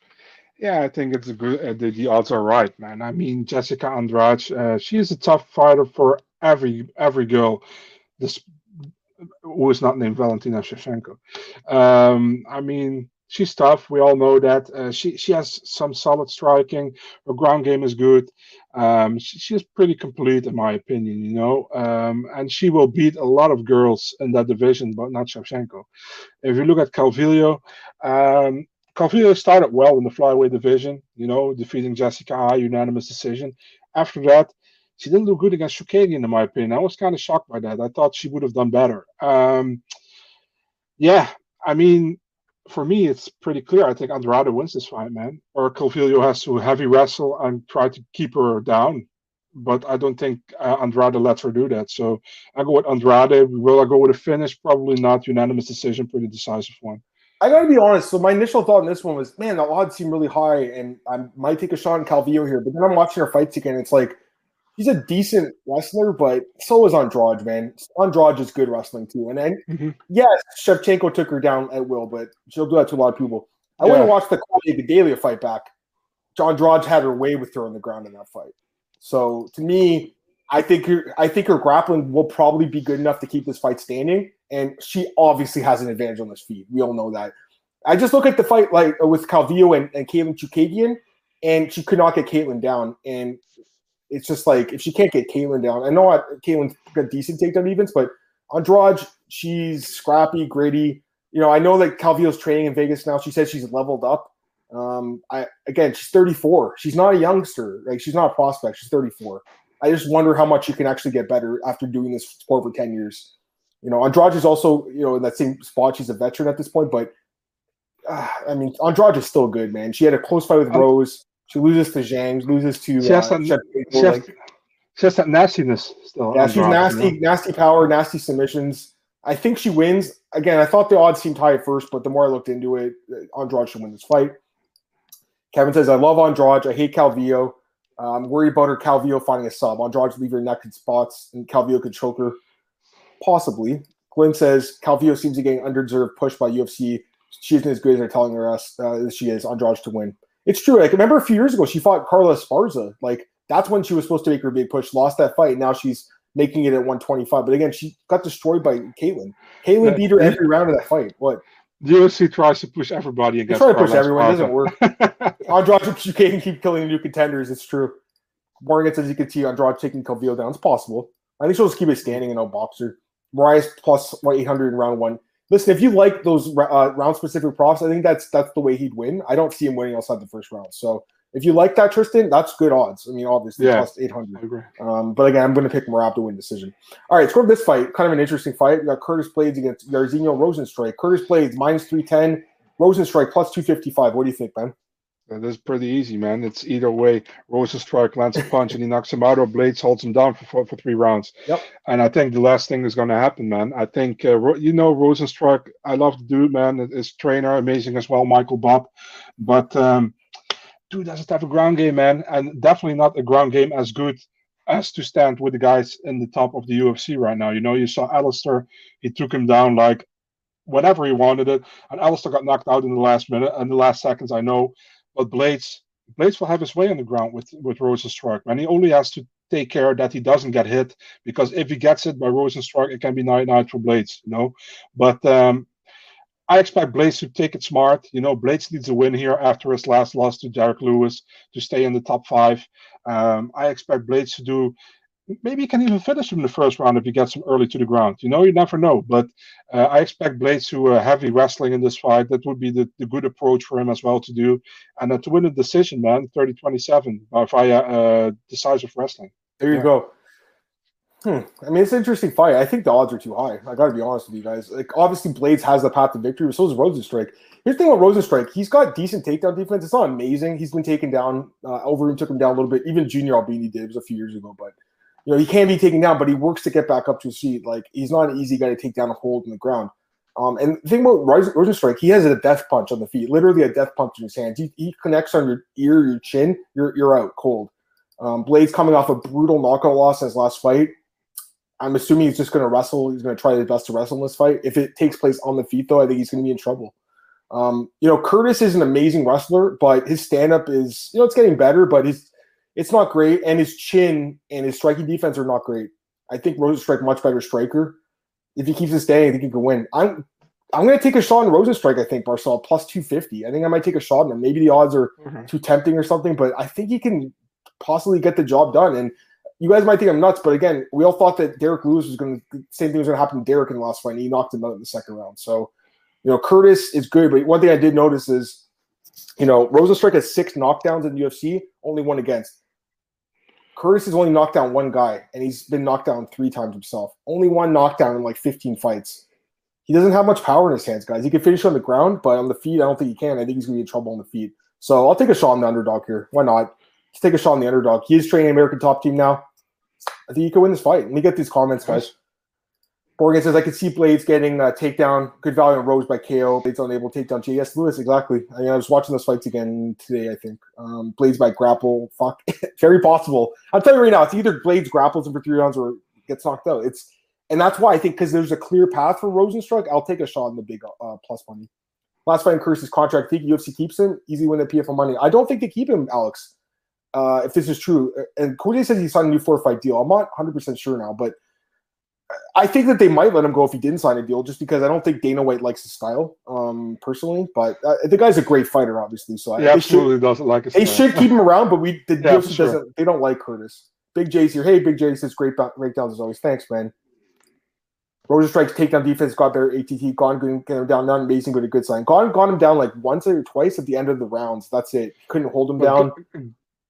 B: Yeah, I think it's a good. Uh, the, the, odds are right, man. I mean, Jessica Andrade, uh, she is a tough fighter for every every girl. This who is not named Valentina Shevchenko. Um, I mean, she's tough. We all know that. Uh, she she has some solid striking. Her ground game is good. Um, she, she's pretty complete, in my opinion. You know, um, and she will beat a lot of girls in that division, but not Shevchenko. If you look at Calvillo, um, Calvillo started well in the flyweight division. You know, defeating Jessica Eye unanimous decision. After that. She didn't do good against Chookagian, in my opinion. I was kind of shocked by that. I thought she would have done better. Um, yeah, I mean, for me, it's pretty clear. I think Andrade wins this fight, man. Or Calvillo has to heavy wrestle and try to keep her down. But I don't think uh, Andrade lets her do that. So I go with Andrade. Will I go with a finish? Probably not. Unanimous decision, pretty decisive one.
A: I got to be honest. So my initial thought in this one was, man, the odds seem really high, and I might take a shot on Calvillo here. But then I'm watching her fights again. It's like he's a decent wrestler, but so is Andrade, man. Andrade is good wrestling too. And then, mm-hmm. yes, Shevchenko took her down at will, but she'll do that to a lot of people. I yeah. went and watched the Claudia Gadelha fight back. John Andrade had her way with her on the ground in that fight. So to me, I think her, I think her grappling will probably be good enough to keep this fight standing. And she obviously has an advantage on this feet. We all know that. I just look at the fight like with Calvillo and, and Katlyn Chookagian, and she could not get Katlyn down. And it's just like if she can't get Katlyn down, I know Katlyn's got decent takedown defense, but Andrade, she's scrappy, gritty. You know, I know that Calvillo's training in Vegas now. She says she's leveled up. Um, I again, she's 34. She's not a youngster. Like she's not a prospect. She's 34. I just wonder how much you can actually get better after doing this sport for 10 years. You know, Andrade is also you know in that same spot. She's a veteran at this point, but uh, I mean, Andrade is still good, man. She had a close fight with Rose. She loses to Zhang, loses to. She has, uh, that,
B: she, has, like, she has that nastiness still.
A: Yeah, she's nasty, you know? nasty power, nasty submissions. I think she wins. Again, I thought the odds seemed high at first, but the more I looked into it, uh, Andrade should win this fight. Kevin says, I love Andrade. I hate Calvillo. I'm worried about her Calvillo finding a sub. Andrade leave her neck in spots, and Calvillo could choke her. Possibly. Glenn says, Calvillo seems to be getting underdeserved push by UFC. She isn't as good as they're telling her us uh, she is. Andrade to win. It's true. Like remember a few years ago, she fought Carla Esparza. Like that's when she was supposed to make her big push. Lost that fight. Now she's making it at 125. But again, she got destroyed by Caitlin. Katlyn beat her every round of that fight. What?
B: The UFC tries to push everybody against.
A: They try to push everyone. It doesn't work. Andrade, you can keep killing new contenders. It's true. Morgan says you can see Andrade taking Calvillo down. It's possible. I think she'll just keep it standing and no boxer. Moraes plus 800 in round one. Listen, if you like those uh, round specific props, I think that's that's the way he'd win. I don't see him winning outside the first round. So if you like that, Tristan, that's good odds. I mean, obviously yeah, plus eight hundred. Um, but again, I'm going to pick Merab to win decision. All right, let's this fight. Kind of an interesting fight. We got Curtis Blaydes against Jairzinho Rozenstruik. Curtis Blaydes minus three ten. Rozenstruik plus two fifty five. What do you think, Ben?
B: That's pretty easy, man. It's either way. Rozenstruik lands a punch and he knocks him out, or Blaydes holds him down for, for, for three rounds.
A: Yep.
B: And I think the last thing is going to happen, man. I think, uh, you know, Rozenstruik, I love the dude, man. His trainer, amazing as well, Michael Bob. But um, dude doesn't have a ground game, man. And definitely not a ground game as good as to stand with the guys in the top of the UFC right now. You know, you saw Alistair, he took him down like whenever he wanted it. And Alistair got knocked out in the last minute, in the last seconds, I know. But Blaydes Blaydes will have his way on the ground with with Rozenstruik, and he only has to take care that he doesn't get hit because if he gets hit by Rozenstruik, it can be night night for Blaydes, you know. But um, I expect Blaydes to take it smart. You know, Blaydes needs a win here after his last loss to Derrick Lewis to stay in the top five. Um, I expect Blaydes to do. Maybe he can even finish him in the first round if he gets him early to the ground. You know, you never know. But uh, I expect Blaydes to uh, heavy wrestling in this fight. That would be the, the good approach for him as well to do. And uh, to win a decision, man, 30 27 via uh, decisive wrestling.
A: There you yeah. go. Hmm. I mean, it's an interesting fight. I think the odds are too high. I got to be honest with you guys. Like, obviously, Blaydes has the path to victory, but so does Rozenstruik. Here's the thing with Rozenstruik: he's got decent takedown defense. It's not amazing. He's been taken down. Uh, Overeem took him down a little bit. Even Junior Albini did. It was a few years ago, but you know he can be taken down, but he works to get back up to his feet. Like he's not an easy guy to take down a hold in the ground. Um, and the thing about Rozenstruik, he has a death punch on the feet, literally a death punch in his hands. He, he connects on your ear, your chin, you're you're out cold. Um, Blaydes coming off a brutal knockout loss in his last fight I'm assuming he's just going to wrestle. He's going to try his best to wrestle in this fight. If it takes place on the feet, though, I think he's going to be in trouble. Um, you know, Curtis is an amazing wrestler, but his stand up is, you know, it's getting better, but his it's not great. And his chin and his striking defense are not great. I think Rozenstruik much better striker. If he keeps his standing, I think he can win. I'm I'm going to take a shot on Rozenstruik. I think Marcel plus two fifty. I think I might take a shot on him. Maybe the odds are mm-hmm. too tempting or something, but I think he can possibly get the job done. And you guys might think I'm nuts, but again, we all thought that Derrick Lewis was going to same thing was going to happen to Derrick in the last fight, and he knocked him out in the second round. So, you know, Curtis is good, but one thing I did notice is, you know, Rozenstruik has six knockdowns in the UFC, only one against. Curtis has only knocked down one guy, and he's been knocked down three times himself. Only one knockdown in like 15 fights. He doesn't have much power in his hands, guys. He can finish on the ground, but on the feet, I don't think he can. I think he's going to be in trouble on the feet. So I'll take a shot on the underdog here. Why not? Let's take a shot on the underdog. He is training American top team now. I think he could win this fight. Let me get these comments, guys. Morgan says, I could see Blaydes getting a takedown. Good value on Rose by KO. Blaydes unable to take down J.S. Lewis. Exactly. I, mean, I was watching those fights again today, I think. Um, Blaydes by grapple. Fuck. (laughs) Very possible. I'll tell you right now, it's either Blaydes grapples him for three rounds or gets knocked out. It's And that's why I think because there's a clear path for Rozenstruik, I'll take a shot in the big uh, plus money. Last fight in Curse's contract. I think UFC keeps him. Easy win the PFL money. I don't think they keep him, Alex uh, if this is true. And Cody says he signed a new four fight deal. I'm not 100 percent sure now, but I think that they might let him go if he didn't sign a deal, just because I don't think Dana White likes his style, um, personally. But uh, the guy's a great fighter, obviously. So
B: he absolutely should, doesn't like.
A: His they style. should keep him around, but we (laughs) the yeah, sure. doesn't. They don't like Curtis. Big J's here. Hey, Big J says great breakdowns as always. Thanks, man. Rozenstruik's takedown defense got better. ATT gone, get him down. Not amazing, but a good sign. Gane, got him down like once or twice at the end of the rounds. That's it. Couldn't hold him down.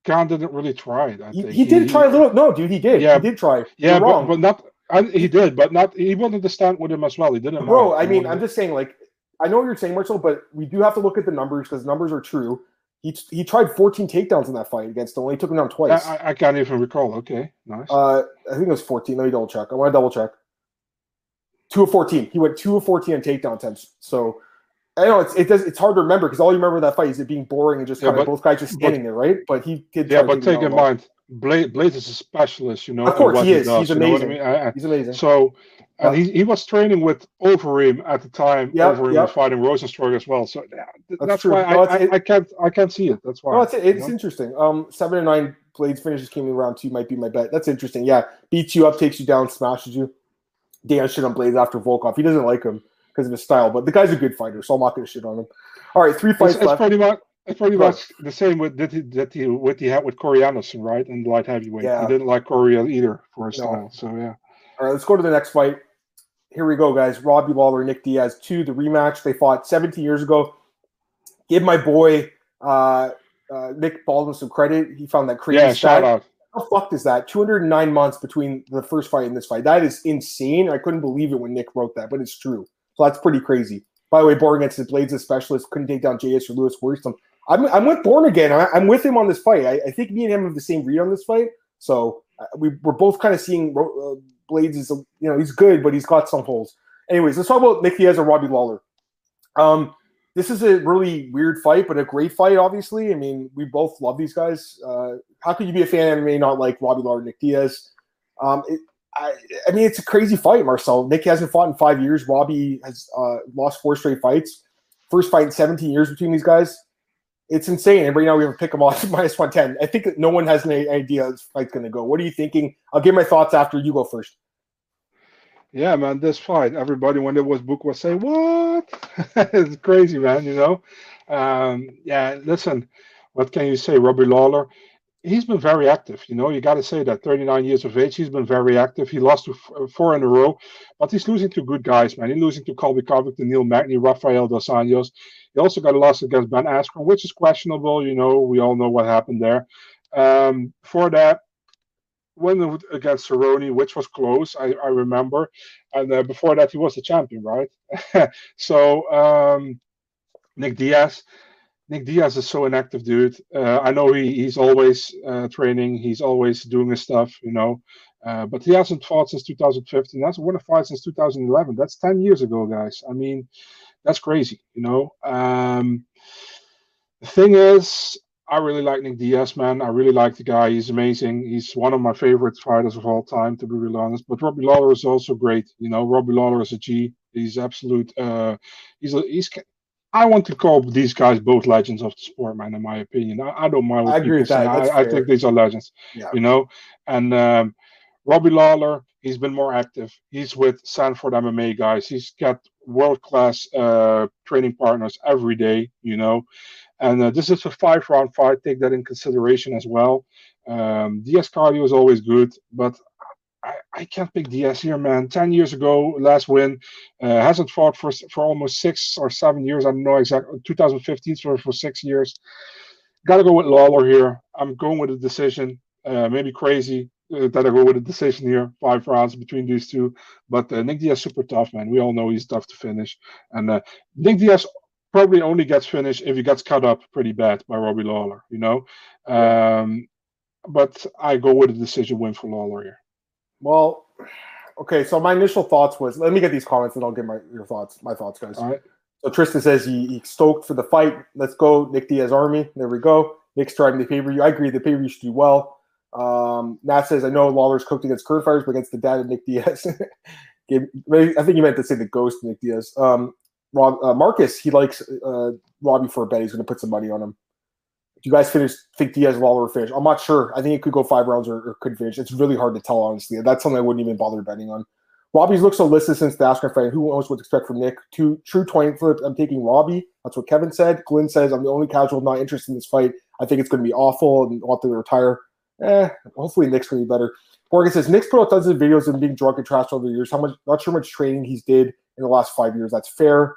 B: Gane didn't really try.
A: I he, he, did try a little. No, dude, he did. Yeah, he did try.
B: Yeah, but, but, not. I, he did, but not. He wanted to stand with him as well. He didn't.
A: Bro, I mean, I'm just saying, like, I know what you're saying, Marcel, but we do have to look at the numbers because numbers are true. He, he tried 14 takedowns in that fight against him. He took him down twice.
B: I, I, can't even recall. Okay, nice.
A: Uh, I think it was 14. Let me double check. I want to double check. Two of 14. He went two of 14 on takedown attempts. So I know it's it does it's hard to remember because all you remember that fight is it being boring and just yeah, kind of both guys just standing but, there, right? But he did.
B: Yeah, but take in mind, Blaydes, Blaydes is a specialist, you know.
A: Of course, he is. He does, He's amazing. I mean? I, He's amazing.
B: So, and he, he was training with Overeem at the time. Yep, Overeem yep. was fighting Rozenstruik as well. So yeah, that's, that's why no, I, I, I, can't I can't see it. That's why.
A: No, it's, it's interesting. Um, seven and nine Blaydes finishes came in round two might be my bet. That's interesting. Yeah, beats you up, takes you down, smashes you. Dan shit on Blaydes after Volkov. He doesn't like him because of his style. But the guy's a good fighter, so I'm not going to shit on him. All right, three fights
B: it's,
A: left.
B: It's pretty much, it's pretty much the same with that he, that he with he had with Corey Anderson, right? And light heavyweight. Yeah. He didn't like Corey either for his no. style. So yeah.
A: All right, let's go to the next fight. Here we go, guys. Robbie Lawler, Nick Diaz, two, the rematch. They fought 17 years ago. Give my boy uh, uh, Nick Baldwin some credit. He found that crazy
B: yeah, stat. Shout out.
A: How fucked is that? 209 months between the first fight and this fight. That is insane. I couldn't believe it when Nick wrote that, but it's true. So that's pretty crazy. By the way, Born against the Blaydes, a specialist, couldn't take down JS or Lewis Wortham. I'm, I'm with Born again. I, am with him on this fight. I, I, think me and him have the same read on this fight. So uh, we, we're both kind of seeing uh, Blaydes is, you know, he's good, but he's got some holes. Anyways, let's talk about Nick Diaz or Robbie Lawler. Um, this is a really weird fight, but a great fight, obviously. I mean, we both love these guys. Uh, how could you be a fan and may not like Robbie Lawler, and Nick Diaz? Um, it, I, I, mean, it's a crazy fight, Marcel. Nick hasn't fought in five years. Robbie has uh, lost four straight fights. First fight in 17 years between these guys. It's insane. And right now we have a pick them off (laughs) minus 110. I think no one has any idea this fight's going to go. What are you thinking? I'll give my thoughts after you go first.
B: Yeah, man, this fight, everybody when it was booked was saying, "What?" (laughs) it's crazy, man. You know. Um, yeah, listen, what can you say, Robbie Lawler? He's been very active. You know, you got to say that 39 years of age, he's been very active. He lost to f- four in a row, but he's losing to good guys, man. He's losing to Colby Covington, Neil Magny, Rafael Dos Anjos. He also got a loss against Ben Askren, which is questionable. You know, we all know what happened there. Um, for that, won against Cerrone, which was close, I, I remember. And uh, before that, he was the champion, right? (laughs) so um, Nick Diaz, Nick Diaz is so inactive, dude. Uh, I know he, he's always uh, training, he's always doing his stuff, you know. Uh, but he hasn't fought since 2015. That's won a fight since 2011. That's 10 years ago, guys. I mean, that's crazy, you know. Um, the thing is, I really like Nick Diaz, man. I really like the guy. He's amazing. He's one of my favorite fighters of all time, to be really honest. But Robbie Lawler is also great. You know, Robbie Lawler is a G. He's absolute. Uh, he's a, he's. I want to call these guys both legends of the sport, man. In my opinion, I, I don't mind.
A: I agree with that.
B: I, I, think these are legends. Yeah. You know, and um, Robbie Lawler, he's been more active. He's with Sanford MMA guys. He's got world class uh, training partners every day. You know, and uh, this is a five round fight. Take that in consideration as well. Um, Diaz cardio is always good, but I, I can't pick Diaz here, man. 10 years ago, last win. Uh, hasn't fought for for almost six or seven years. I don't know exactly. 2015 for, for six years. Got to go with Lawler here. I'm going with a decision. Uh, maybe crazy uh, that I go with a decision here. Five rounds between these two. But uh, Nick Diaz super tough, man. We all know he's tough to finish. And uh, Nick Diaz probably only gets finished if he gets cut up pretty bad by Robbie Lawler, you know. Um, but I go with a decision win for Lawler here.
A: Well, okay. So my initial thoughts was let me get these comments and I'll get my your thoughts. My thoughts, guys.
B: All right.
A: So Tristan says he, he stoked for the fight. Let's go, Nick Diaz Army. There we go. Nick's driving the pay per view. I agree. The pay per view should do well. Um, Nat says I know Lawler's cooked against current fighters, but against the dad of Nick Diaz. (laughs) I think you meant to say the ghost Nick Diaz. Um, Rob uh, Marcus, he likes uh, Robbie for a bet. He's going to put some money on him. Do you guys finish? Think Diaz Lawler finish? I'm not sure. I think it could go five rounds or, or, could finish. It's really hard to tell, honestly. That's something I wouldn't even bother betting on. Robbie's looked so listed since the Askren fight. Who knows what to expect from Nick? Two true twenty flip. I'm taking Robbie. That's what Kevin said. Glenn says I'm the only casual not interested in this fight. I think it's going to be awful and want to retire. Eh, hopefully Nick's going to be better. Morgan says Nick's put out tons of videos of being drunk and trashed over the years. How much? Not sure much training he's did in the last five years. That's fair.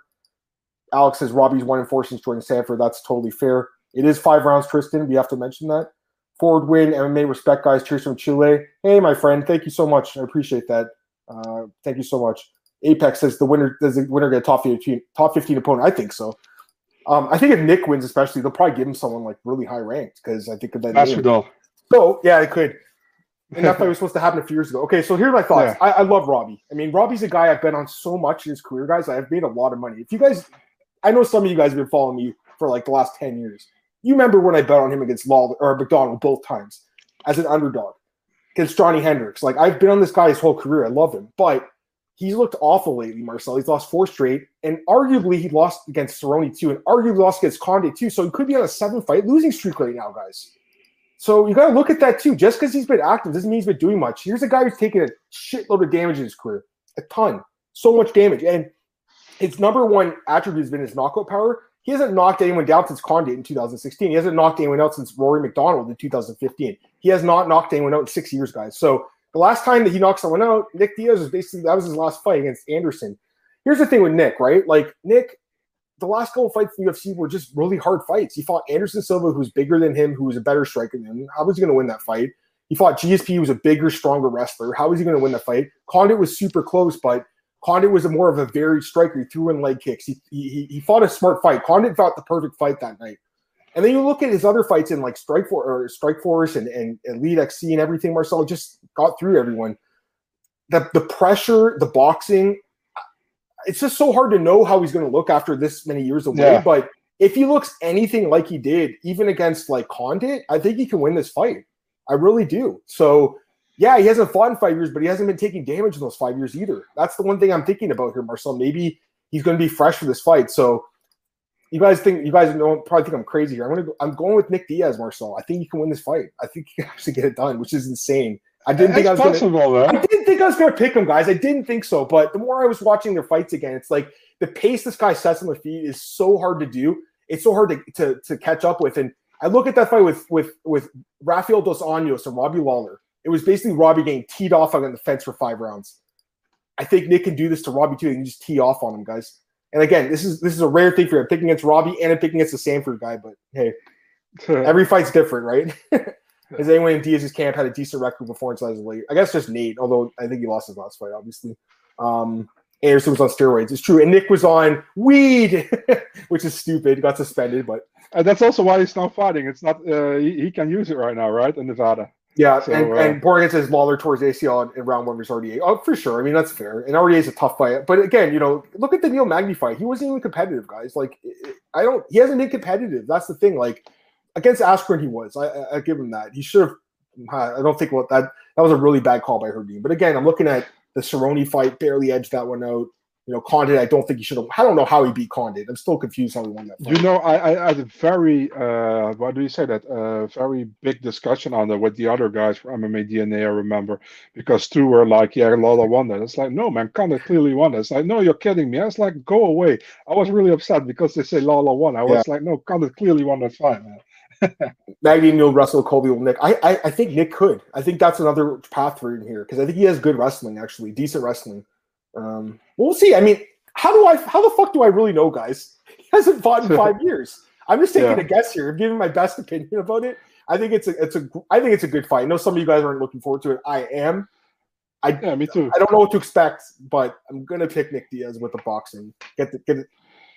A: Alex says Robbie's one in four since joining Sanford. That's totally fair. It is five rounds, Tristan. We have to mention that. Forward win, MMA respect, guys. Cheers from Chile. Hey, my friend. Thank you so much. I appreciate that. Uh, thank you so much. Apex says the winner does the winner get a top 15, top 15 opponent? I think so. Um, I think if Nick wins, especially, they'll probably give him someone like really high ranked because I think of that.
B: Masvidal.
A: So yeah, it could. And that fight (laughs) was supposed to happen a few years ago. Okay, so here are my thoughts. Yeah. I, I, love Robbie. I mean, Robbie's a guy I've been on so much in his career, guys. I've made a lot of money. If you guys I know some of you guys have been following me for like the last 10 years. You remember when I bet on him against Rory MacDonald both times as an underdog against Johnny Hendricks. Like I've been on this guy his whole career. I love him. But he's looked awful lately, Marcel. He's lost four straight, and arguably he lost against Cerrone too, and arguably lost against Condit too. So he could be on a seven fight losing streak right now, guys. So you got to look at that too. Just because he's been active doesn't mean he's been doing much. Here's a guy who's taken a shitload of damage in his career, a ton, so much damage, and his number one attribute has been his knockout power. He hasn't knocked anyone down since Condit in 2016. He hasn't knocked anyone out since Rory MacDonald in 2015. He has not knocked anyone out in six years, guys. So the last time that he knocked someone out, Nick Diaz was basically that was his last fight against Anderson. Here's the thing with Nick, right? Like Nick, the last couple fights in the UFC were just really hard fights. He fought Anderson Silva, who's bigger than him, who was a better striker than him. How was he going to win that fight? He fought GSP, who was a bigger, stronger wrestler. How was he going to win the fight? Condit was super close, but Condit was a more of a varied striker. He threw in leg kicks. He, he, he fought a smart fight. Condit fought the perfect fight that night. And then you look at his other fights in like Strike For or Strike Force and, and Elite XC and everything. Marcel just got through everyone. The the pressure, the boxing, it's just so hard to know how he's going to look after this many years away. Yeah. But if he looks anything like he did, even against like Condit, I think he can win this fight. I really do. So yeah, he hasn't fought in five years, but he hasn't been taking damage in those five years either. That's the one thing I'm thinking about here, Marcel. Maybe he's going to be fresh for this fight. So you guys think you guys don't probably think I'm crazy here. I'm gonna go, I'm going with Nick Diaz, Marcel. I think he can win this fight. I think he can actually get it done, which is insane I didn't think I was
B: possible,
A: gonna, I didn't think I was gonna pick him, guys. I didn't think so. But the more I was watching their fights again, it's like the pace this guy sets on the feet is so hard to do. It's so hard to, to, to catch up with. And I look at that fight with with with Rafael dos Anjos and Robbie Lawler. It was basically Robbie getting teed off on the fence for five rounds. I think Nick can do this to Robbie too. He can just tee off on him, guys. And again, this is this is a rare thing for him. Picking against Robbie and I'm picking against the Sanford guy, but hey, (laughs) every fight's different, right? (laughs) Has anyone in Diaz's camp had a decent record before inside his late? I guess just Nate, although I think he lost his last fight, obviously. Um, Anderson was on steroids. It's true. And Nick was on weed, (laughs) which is stupid. Got suspended, but
B: and that's also why he's not fighting. It's not uh, he, he, can use it right now, right? In Nevada.
A: Yeah, so, and, uh, and Borgen says Lawler towards ACL in, in round one versus RDA. Oh, for sure. I mean, that's fair. And RDA is a tough fight. But again, you know, look at the Neil Magny fight. He wasn't even competitive, guys. Like, I don't, he hasn't been competitive. That's the thing. Like, against Askren, he was. I, I, I give him that. He should have, I don't think what that, that was a really bad call by Herb But again, I'm looking at the Cerrone fight, barely edged that one out. You know, Condit, I don't think he should have. I don't know how he beat Condit. I'm still confused how he won that.
B: Fight. You know, I, I had a very, uh, what do you say that? Uh, very big discussion on that with the other guys from MMA DNA. I remember because two were like, "Yeah, Lawler won that." It's like, no, man, Condit clearly won that. It's like, no, you're kidding me. I was like, go away. I was really upset because they say Lawler won. I was yeah. like, no, Condit clearly won that fight, man. (laughs)
A: Magny, Neil, Russell, Colby, Nick. I, I, I think Nick could. I think that's another path for him here because I think he has good wrestling, actually, decent wrestling. Um, we'll see. I mean, how do I? How the fuck do I really know, guys? (laughs) He hasn't fought in five (laughs) years. I'm just taking yeah. a guess here. I'm giving my best opinion about it. I think it's a, it's a, I think it's a good fight. I know some of you guys aren't looking forward to it. I am. I,
B: yeah, me too.
A: I don't know what to expect, but I'm gonna pick Nick Diaz with the boxing. Get the get it.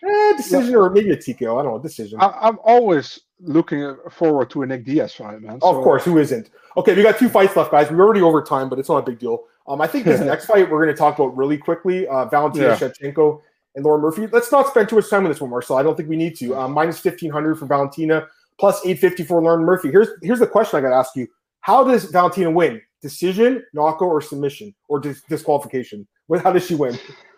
A: Eh, decision yeah. or maybe a TKO. I don't know. Decision.
B: I, am always looking forward to a Nick Diaz fight, man.
A: So. Of course, who isn't? Okay, we got two fights left, guys. We're already over time, but it's not a big deal. Um, I think this (laughs) next fight we're going to talk about really quickly. Uh, Valentina yeah. Shevchenko and Lauren Murphy. Let's not spend too much time on this one, Marcel. I don't think we need to. Um, minus fifteen hundred for Valentina, plus eight fifty for Lauren Murphy. Here's here's the question I got to ask you: How does Valentina win? Decision, knockout, or submission, or dis- disqualification? How does she win? (laughs)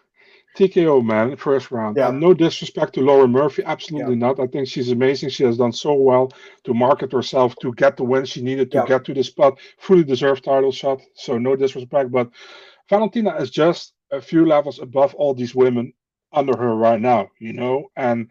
B: TKO, man, first round. Yeah. And no disrespect to Lauren Murphy, absolutely yeah. not. I think she's amazing. She has done so well to market herself to get the win she needed to yeah. get to the spot. Fully deserved title shot. So no disrespect, but Valentina is just a few levels above all these women under her right now, you know, and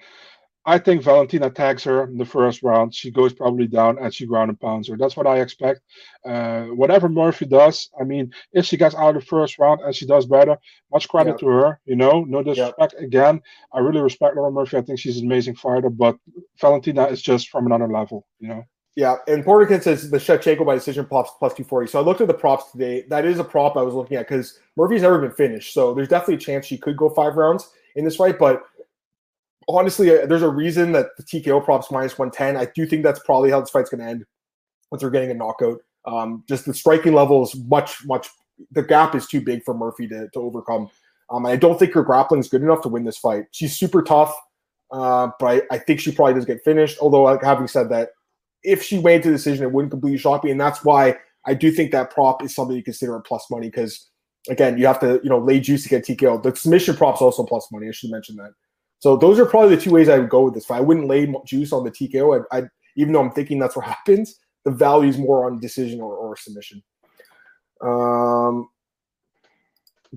B: I think Valentina tags her in the first round. She goes probably down and she ground and pounds her. That's what I expect. Uh, whatever Murphy does, I mean, if she gets out of the first round and she does better, much credit to her. You know, no disrespect. Again, I really respect Laura Murphy. I think she's an amazing fighter, but Valentina is just from another level. You know.
A: Yeah, and Porterkin says the Shevchenko by decision props plus 240. So I looked at the props today. That is a prop I was looking at because Murphy's never been finished. So there's definitely a chance she could go five rounds in this fight. But honestly, uh, there's a reason that the TKO props minus 110. I do think that's probably how this fight's going to end once they're getting a knockout. Um, just the striking level is much, much, the gap is too big for Murphy to, to overcome. Um, I don't think her grappling is good enough to win this fight. She's super tough, uh, but I, I, think she probably does get finished. Although, like, having said that, if she to the decision, it wouldn't completely shock me. And that's why I do think that prop is something you consider a plus money because, again, you have to, you know, lay juice to get TKO. The submission prop's also plus money. I should mention that. So those are probably the two ways I would go with this. I wouldn't lay juice on the TKO. I, I even though I'm thinking that's what (laughs) happens, the value is more on decision or, or submission. Um,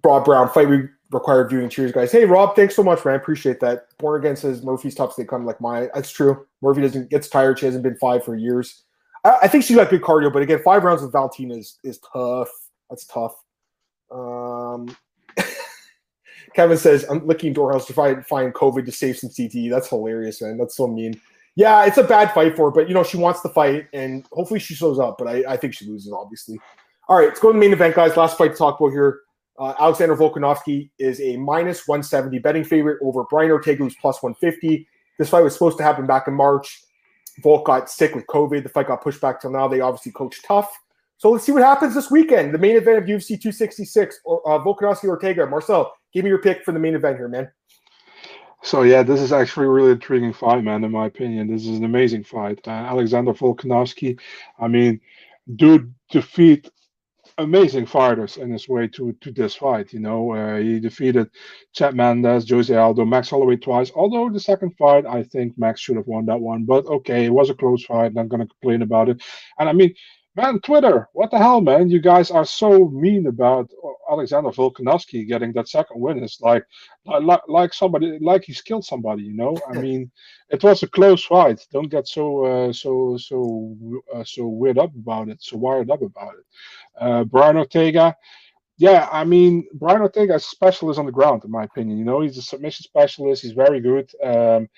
A: Rob Brown fight re- required viewing. Cheers, guys. Hey, Rob, thanks so much, man. Appreciate that. Born again says Murphy's tough. They come like my. That's true. Murphy doesn't gets tired. She hasn't been five for years. I, I think she's got good cardio, but again, five rounds with Valentina is is tough. That's tough. Um, Kevin says, I'm licking doorhouse to find, find COVID to save some CTE. That's hilarious, man. That's so mean. Yeah, it's a bad fight for her, but you know, she wants to fight and hopefully she shows up, but I, I think she loses, obviously. All right, let's go to the main event, guys. Last fight to talk about here. Uh, Alexander Volkanovski is a minus 170 betting favorite over Brian Ortega, who's plus 150. This fight was supposed to happen back in March. Volk got sick with COVID. The fight got pushed back till now. They obviously coach TUF. So let's see what happens this weekend. The main event of UFC 266, uh, Volkanovski Ortega. Marcel, give me your pick for the main event here, man.
B: So yeah, this is actually a really intriguing fight, man. In my opinion, this is an amazing fight. Uh, Alexander Volkanovski, I mean, dude defeat amazing fighters in his way to to this fight. You know, uh, he defeated Chad Mendes, Jose Aldo, Max Holloway twice. Although the second fight, I think Max should have won that one. But okay, it was a close fight. Not going to complain about it. And I mean, Man, Twitter, what the hell, man? You guys are so mean about Alexander Volkanovski getting that second win. It's like, like, like somebody, like he's killed somebody. You know, I mean, it was a close fight. Don't get so, uh, so, so, uh, so weird up about it. So wired up about it. Uh, Brian Ortega, yeah, I mean, Brian Ortega is a specialist on the ground, in my opinion. You know, he's a submission specialist. He's very good. Um,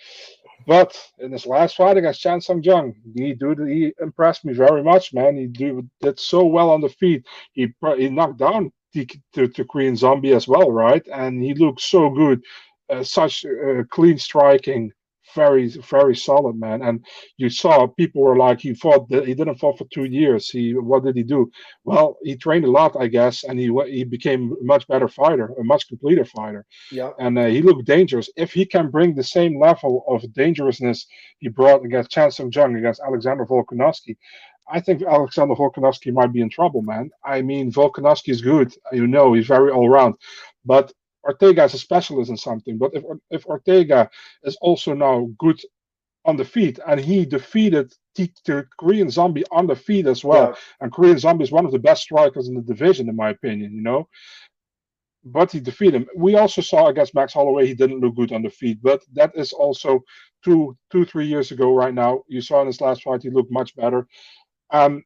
B: but in his last fight against Chan Sung Jung, he did he impressed me very much, man. He do, did so well on the feet. He he knocked down the, to, to Korean Zombie as well, right? And he looked so good, uh, such uh, clean striking, very very solid man and you saw people were like he fought he didn't fight for two years he what did he do well he trained a lot i guess and he he became a much better fighter a much completer fighter
A: yeah
B: and uh, he looked dangerous if he can bring the same level of dangerousness he brought against Chan Sung Jung against Alexander Volkanovski I think Alexander Volkanovski might be in trouble, man. I mean, Volkanovski is good. You know, he's very all round. But Ortega is a specialist in something, but if if Ortega is also now good on the feet and he defeated the, Korean Zombie on the feet as well, yeah. and Korean Zombie is one of the best strikers in the division, in my opinion. You know, but he defeated him. We also saw against Max Holloway he didn't look good on the feet, but that is also two two three years ago. Right now, you saw in his last fight he looked much better. Um,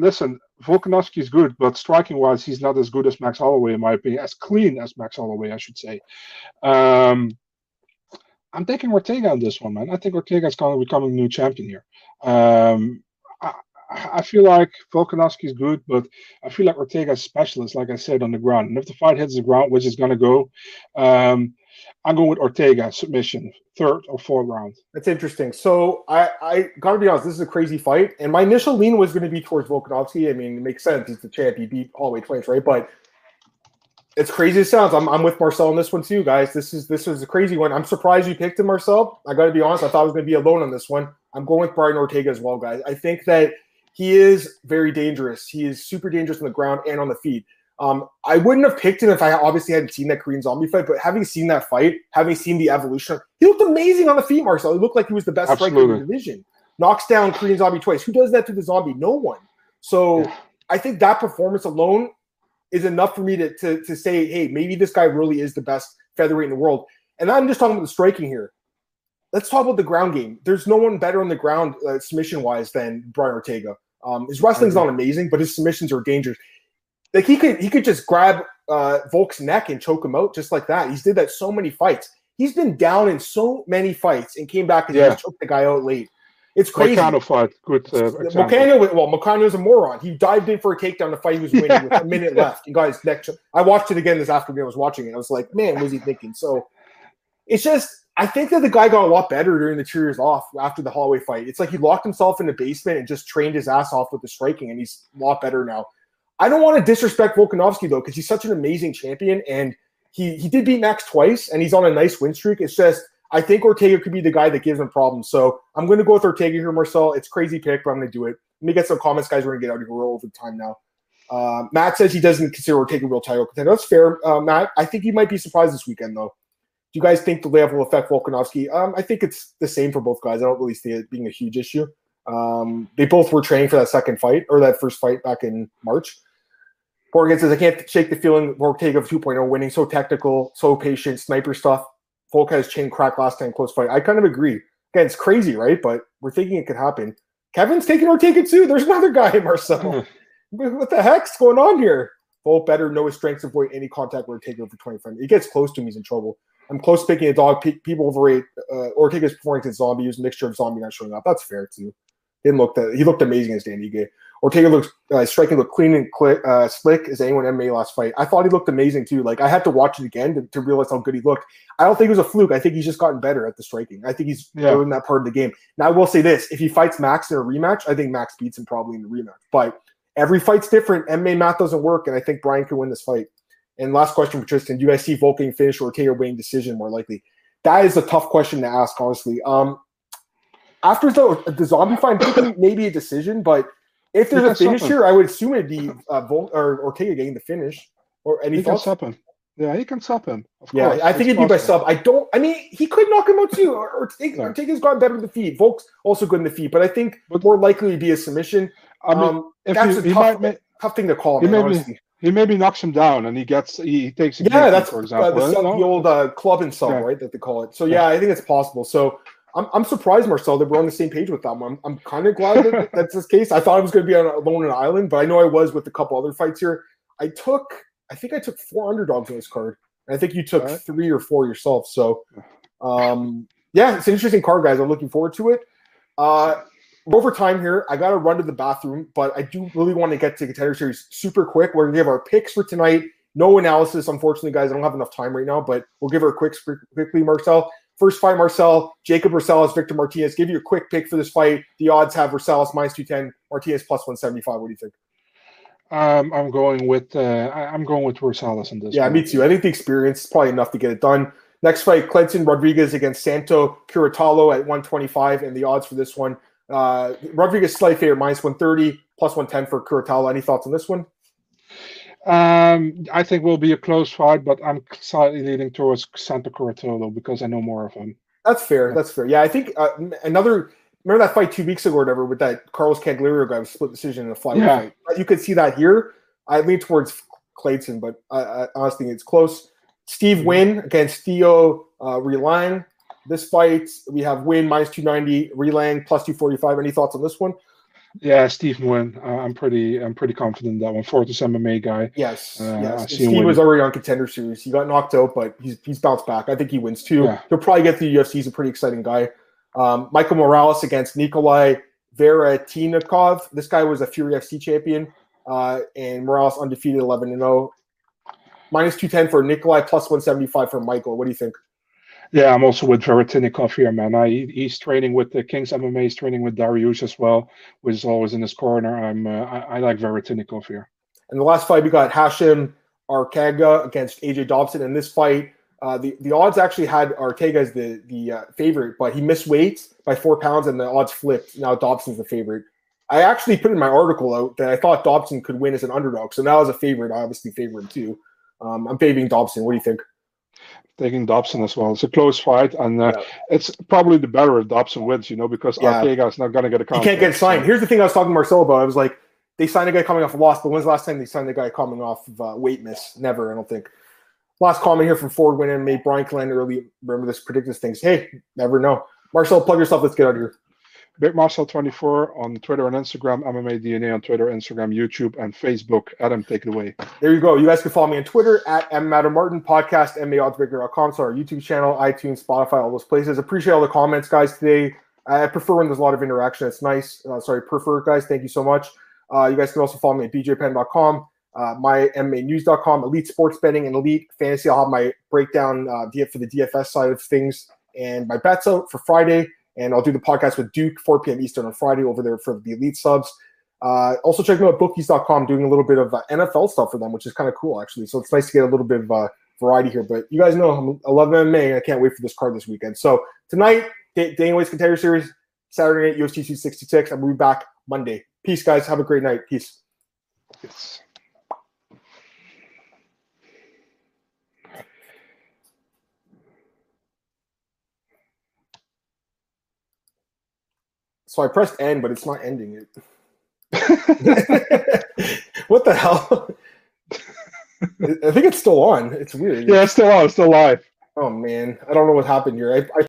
B: listen, Volkanovski is good, but striking wise, he's not as good as Max Holloway, in my opinion, as clean as Max Holloway, I should say. Um, I'm taking Ortega on this one, man. I think Ortega is going to become a new champion here. Um, I, feel like Volkanovski is good, but I feel like Ortega is specialist, like I said, on the ground. And if the fight hits the ground, which is going to go, um, I'm going with Ortega submission, third or fourth round.
A: That's interesting. So I, I gotta be honest, this is a crazy fight, and my initial lean was going to be towards Volkanovski. I mean, it makes sense; he's the champ. He beat Holloway twice, right? But it's crazy as sounds. I'm, I'm with Marcel on this one too, guys. This is this is a crazy one. I'm surprised you picked him, Marcel. I got to be honest. I thought I was going to be alone on this one. I'm going with Brian Ortega as well, guys. I think that he is very dangerous. He is super dangerous on the ground and on the feet. Um, I wouldn't have picked him if I obviously hadn't seen that Korean Zombie fight, but having seen that fight, having seen the evolution, he looked amazing on the feet, Marcel. He looked like he was the best Absolutely. striker in the division. Knocks down Korean Zombie twice. Who does that to the Zombie? No one. So yeah. I think that performance alone is enough for me to, to, to say, hey, maybe this guy really is the best featherweight in the world. And I'm just talking about the striking here. Let's talk about the ground game. There's no one better on the ground, uh, submission wise, than Brian Ortega. Um, his wrestling's not amazing, but his submissions are dangerous. Like he could he could just grab uh, Volk's neck and choke him out just like that. He's did that so many fights. He's been down in so many fights and came back and yeah. just choked the guy out late. It's crazy.
B: Moicano fight, good. Uh,
A: Moicano, well, Moicano's a moron. He dived in for a takedown to fight he was winning yeah. with a minute (laughs) left. You guys, next, I watched it again this afternoon. I was watching it. I was like, man, what was he thinking? So it's just, I think that the guy got a lot better during the two years off after the Holloway fight. It's like he locked himself in the basement and just trained his ass off with the striking, and he's a lot better now. I don't want to disrespect Volkanovski though, because he's such an amazing champion, and he he did beat Max twice, and he's on a nice win streak. It's just I think Ortega could be the guy that gives him problems. So I'm going to go with Ortega here, Marcel. It's crazy pick, but I'm going to do it. Let me get some comments, guys. We're going to get out of here. We're over time now. Uh, Matt says he doesn't consider Ortega a real title contender. That's fair, uh, Matt. I think he might be surprised this weekend, though. Do you guys think the layoff will affect Volkanovski? Um, I think it's the same for both guys. I don't really see it being a huge issue. Um, they both were training for that second fight or that first fight back in March. Morgan says, I can't shake the feeling Ortega of 2.0 winning, so technical, so patient, sniper stuff. Volk has chain crack last time close fight. I kind of agree. Again, it's crazy, right? But we're thinking it could happen. Kevin's taking Ortega too. There's another guy, in (laughs) Marcel. what the heck's going on here? Volk better know his strengths, avoid any contact with Ortega for 25. He gets close to him, he's in trouble. I'm close to picking a dog. people overrate uh, Ortega's performance as zombie. He was a mixture of zombie not showing up. That's fair too. He didn't look that he looked amazing as Dan Ige. Ortega looks uh, striking, look clean and uh, slick as anyone in MMA last fight. I thought he looked amazing too. Like I had to watch it again to, to, realize how good he looked. I don't think it was a fluke. I think he's just gotten better at the striking. I think he's yeah. doing that part of the game. Now I will say this: if he fights Max in a rematch, I think Max beats him probably in the rematch. But every fight's different. MMA math doesn't work, and I think Brian can win this fight. And last question for Tristan: Do you guys see Volking finish or Ortega winning decision more likely? That is a tough question to ask, honestly. Um, after the, the zombie fight, (coughs) maybe a decision, but if there's a finish here, I would assume it'd be uh, Vol- or Ortega getting the finish. Or any
B: he thoughts? can stop him. Yeah, he can stop him.
A: yeah, course. I think it'd be by sub. I don't. I mean, he could knock him out too. Or, Ortega, Ortega's gotten better in the feet. Volk's also good in the feet, but I think but, more likely to be a submission.
B: I mean,
A: um,
B: if
A: that's
B: he,
A: a
B: he
A: tough,
B: might ma-
A: tough thing to call,
B: he
A: man,
B: may be-
A: honestly.
B: he maybe knocks him down and he gets he takes a
A: Yeah, that's
B: for
A: uh,
B: example.
A: the,
B: you
A: sub- the old uh, club and sub,
B: Yeah.
A: right? That they call it. So yeah, I think it's possible. So I'm, I'm surprised, Marcel, that we're on the same page with that one. I'm, I'm kind of glad that that's this case. I thought I was going to be on alone on an island, but I know I was with a couple other fights here. I took, I think I took four underdogs on this card, and I think you took
B: Alright.
A: three or four yourself. So, um, yeah, it's an interesting card, guys. I'm looking forward to it. Uh, over time here. I got to run to the bathroom, but I do really want to get to contender series super quick. We're gonna give our picks for tonight. No analysis, unfortunately, guys. I don't have enough time right now, but we'll give her a quick quickly, Marcel. First fight, Marcel, Jacob Rosales, Victor Martinez. Give you a quick pick for this fight. The odds have Rosales minus 210, Martinez plus 175. What do you think?
B: Um, I'm going with uh, I'm going with Rosales in this.
A: Yeah,
B: one.
A: me too. I think the experience is probably enough to get it done. Next fight, Clinton Rodriguez against Santo Curatolo at 125, and the odds for this one. Uh, Rodriguez slight favorite, minus 130, plus 110 for Curatolo. Any thoughts on this one?
B: Um, I think will be a close fight, but I'm slightly leaning towards Santa Curatolo because I know more of him.
A: That's fair. That's fair. Yeah, I think uh, another. Remember that fight two weeks ago or whatever with that Carlos Candelario guy was split decision in a flyweight
B: Yeah.
A: fight. You could see that here. I lean towards Clayton, but I, I honestly think it's close. Steve
B: Mhm.
A: Nguyen against Theo uh, Rlayang. This fight we have Nguyen minus two ninety, Rlayang plus two forty five. Any thoughts on this one?
B: Yeah, Steve Nguyen. Uh, I'm pretty I'm pretty confident in that one. Fortis MMA guy.
A: Yes,
B: Uh,
A: yes. Steve was already on contender series. He got knocked out, but he's he's bounced back. I think he wins too.
B: Yeah.
A: He'll probably get to the UFC. He's a pretty exciting guy. Um, Michael Morales against Nikolai Veretennikov. This guy was a Fury FC champion, uh, and Morales undefeated, eleven and zero. Minus two ten for Nikolai, plus one seventy five for Michael. What do you think?
B: Yeah, I'm also with Veretennikov here, man. I, he's training with the Kings MMA. He's training with Darius as well, which is always in his corner. I'm uh, I, I like Veretennikov here.
A: And the last fight, we got Hashim Arkaga against AJ Dobson. In this fight, uh, the, the odds actually had Arkaga as the, the uh, favorite, but he missed weight by four pounds and the odds flipped. Now Dobson's the favorite. I actually put in my article out that I thought Dobson could win as an underdog. So now as a favorite, I obviously favor him too. Um, I'm favoring Dobson. What do you think?
B: Taking Dobson as well. It's a close fight, and uh,
A: Yeah.
B: it's probably the better if Dobson wins, you know, because
A: Yeah.
B: Artega is not going to get a
A: He
B: contract.
A: can't get
B: so-
A: signed. Here's the thing I was talking to Marcel about. I was like, they signed a guy coming off a loss, but when's the last time they signed a guy coming off of uh, weight miss? Never, I don't think. Last comment here from Ford went in, MMA. Brian Clan early. Remember this predicted things. Hey, never know. Marcel, plug yourself. Let's get out of here.
B: Big Marcel 24 on Twitter and Instagram, MMA DNA on Twitter, Instagram, YouTube, and Facebook. Adam, take it away.
A: There you go. You guys can follow me on Twitter at mmattermartin, podcast, MMAOddsBreaker.com. So our YouTube channel, iTunes, Spotify, all those places. Appreciate all the comments, guys, today. I prefer when there's a lot of interaction. It's nice. Uh, sorry, prefer guys. Thank you so much. Uh, you guys can also follow me at bjpenn.com, uh, my MMAnews.com, Elite Sports Betting, and Elite Fantasy. I'll have my breakdown uh, for the DFS side of things and my bets out for Friday. And I'll do the podcast with Duke, 4 p.m. Eastern on Friday over there for the Elite subs. Uh, also, check me out bookies.com, doing a little bit of uh, NFL stuff for them, which is kind of cool, actually. So it's nice to get a little bit of uh, variety here. But you guys know I love MMA, and I can't wait for this card this weekend. So tonight, Da- Dana White's Contender Series, Saturday night, UFC 266. and we'll be back Monday. Peace, guys. Have a great night. Peace.
B: Yes.
A: So I pressed end, but it's not ending it. (laughs) (laughs) what the hell? I think it's still on. It's weird.
B: yeah, it's still on. It's still live.
A: Oh man, I don't know what happened here. I, I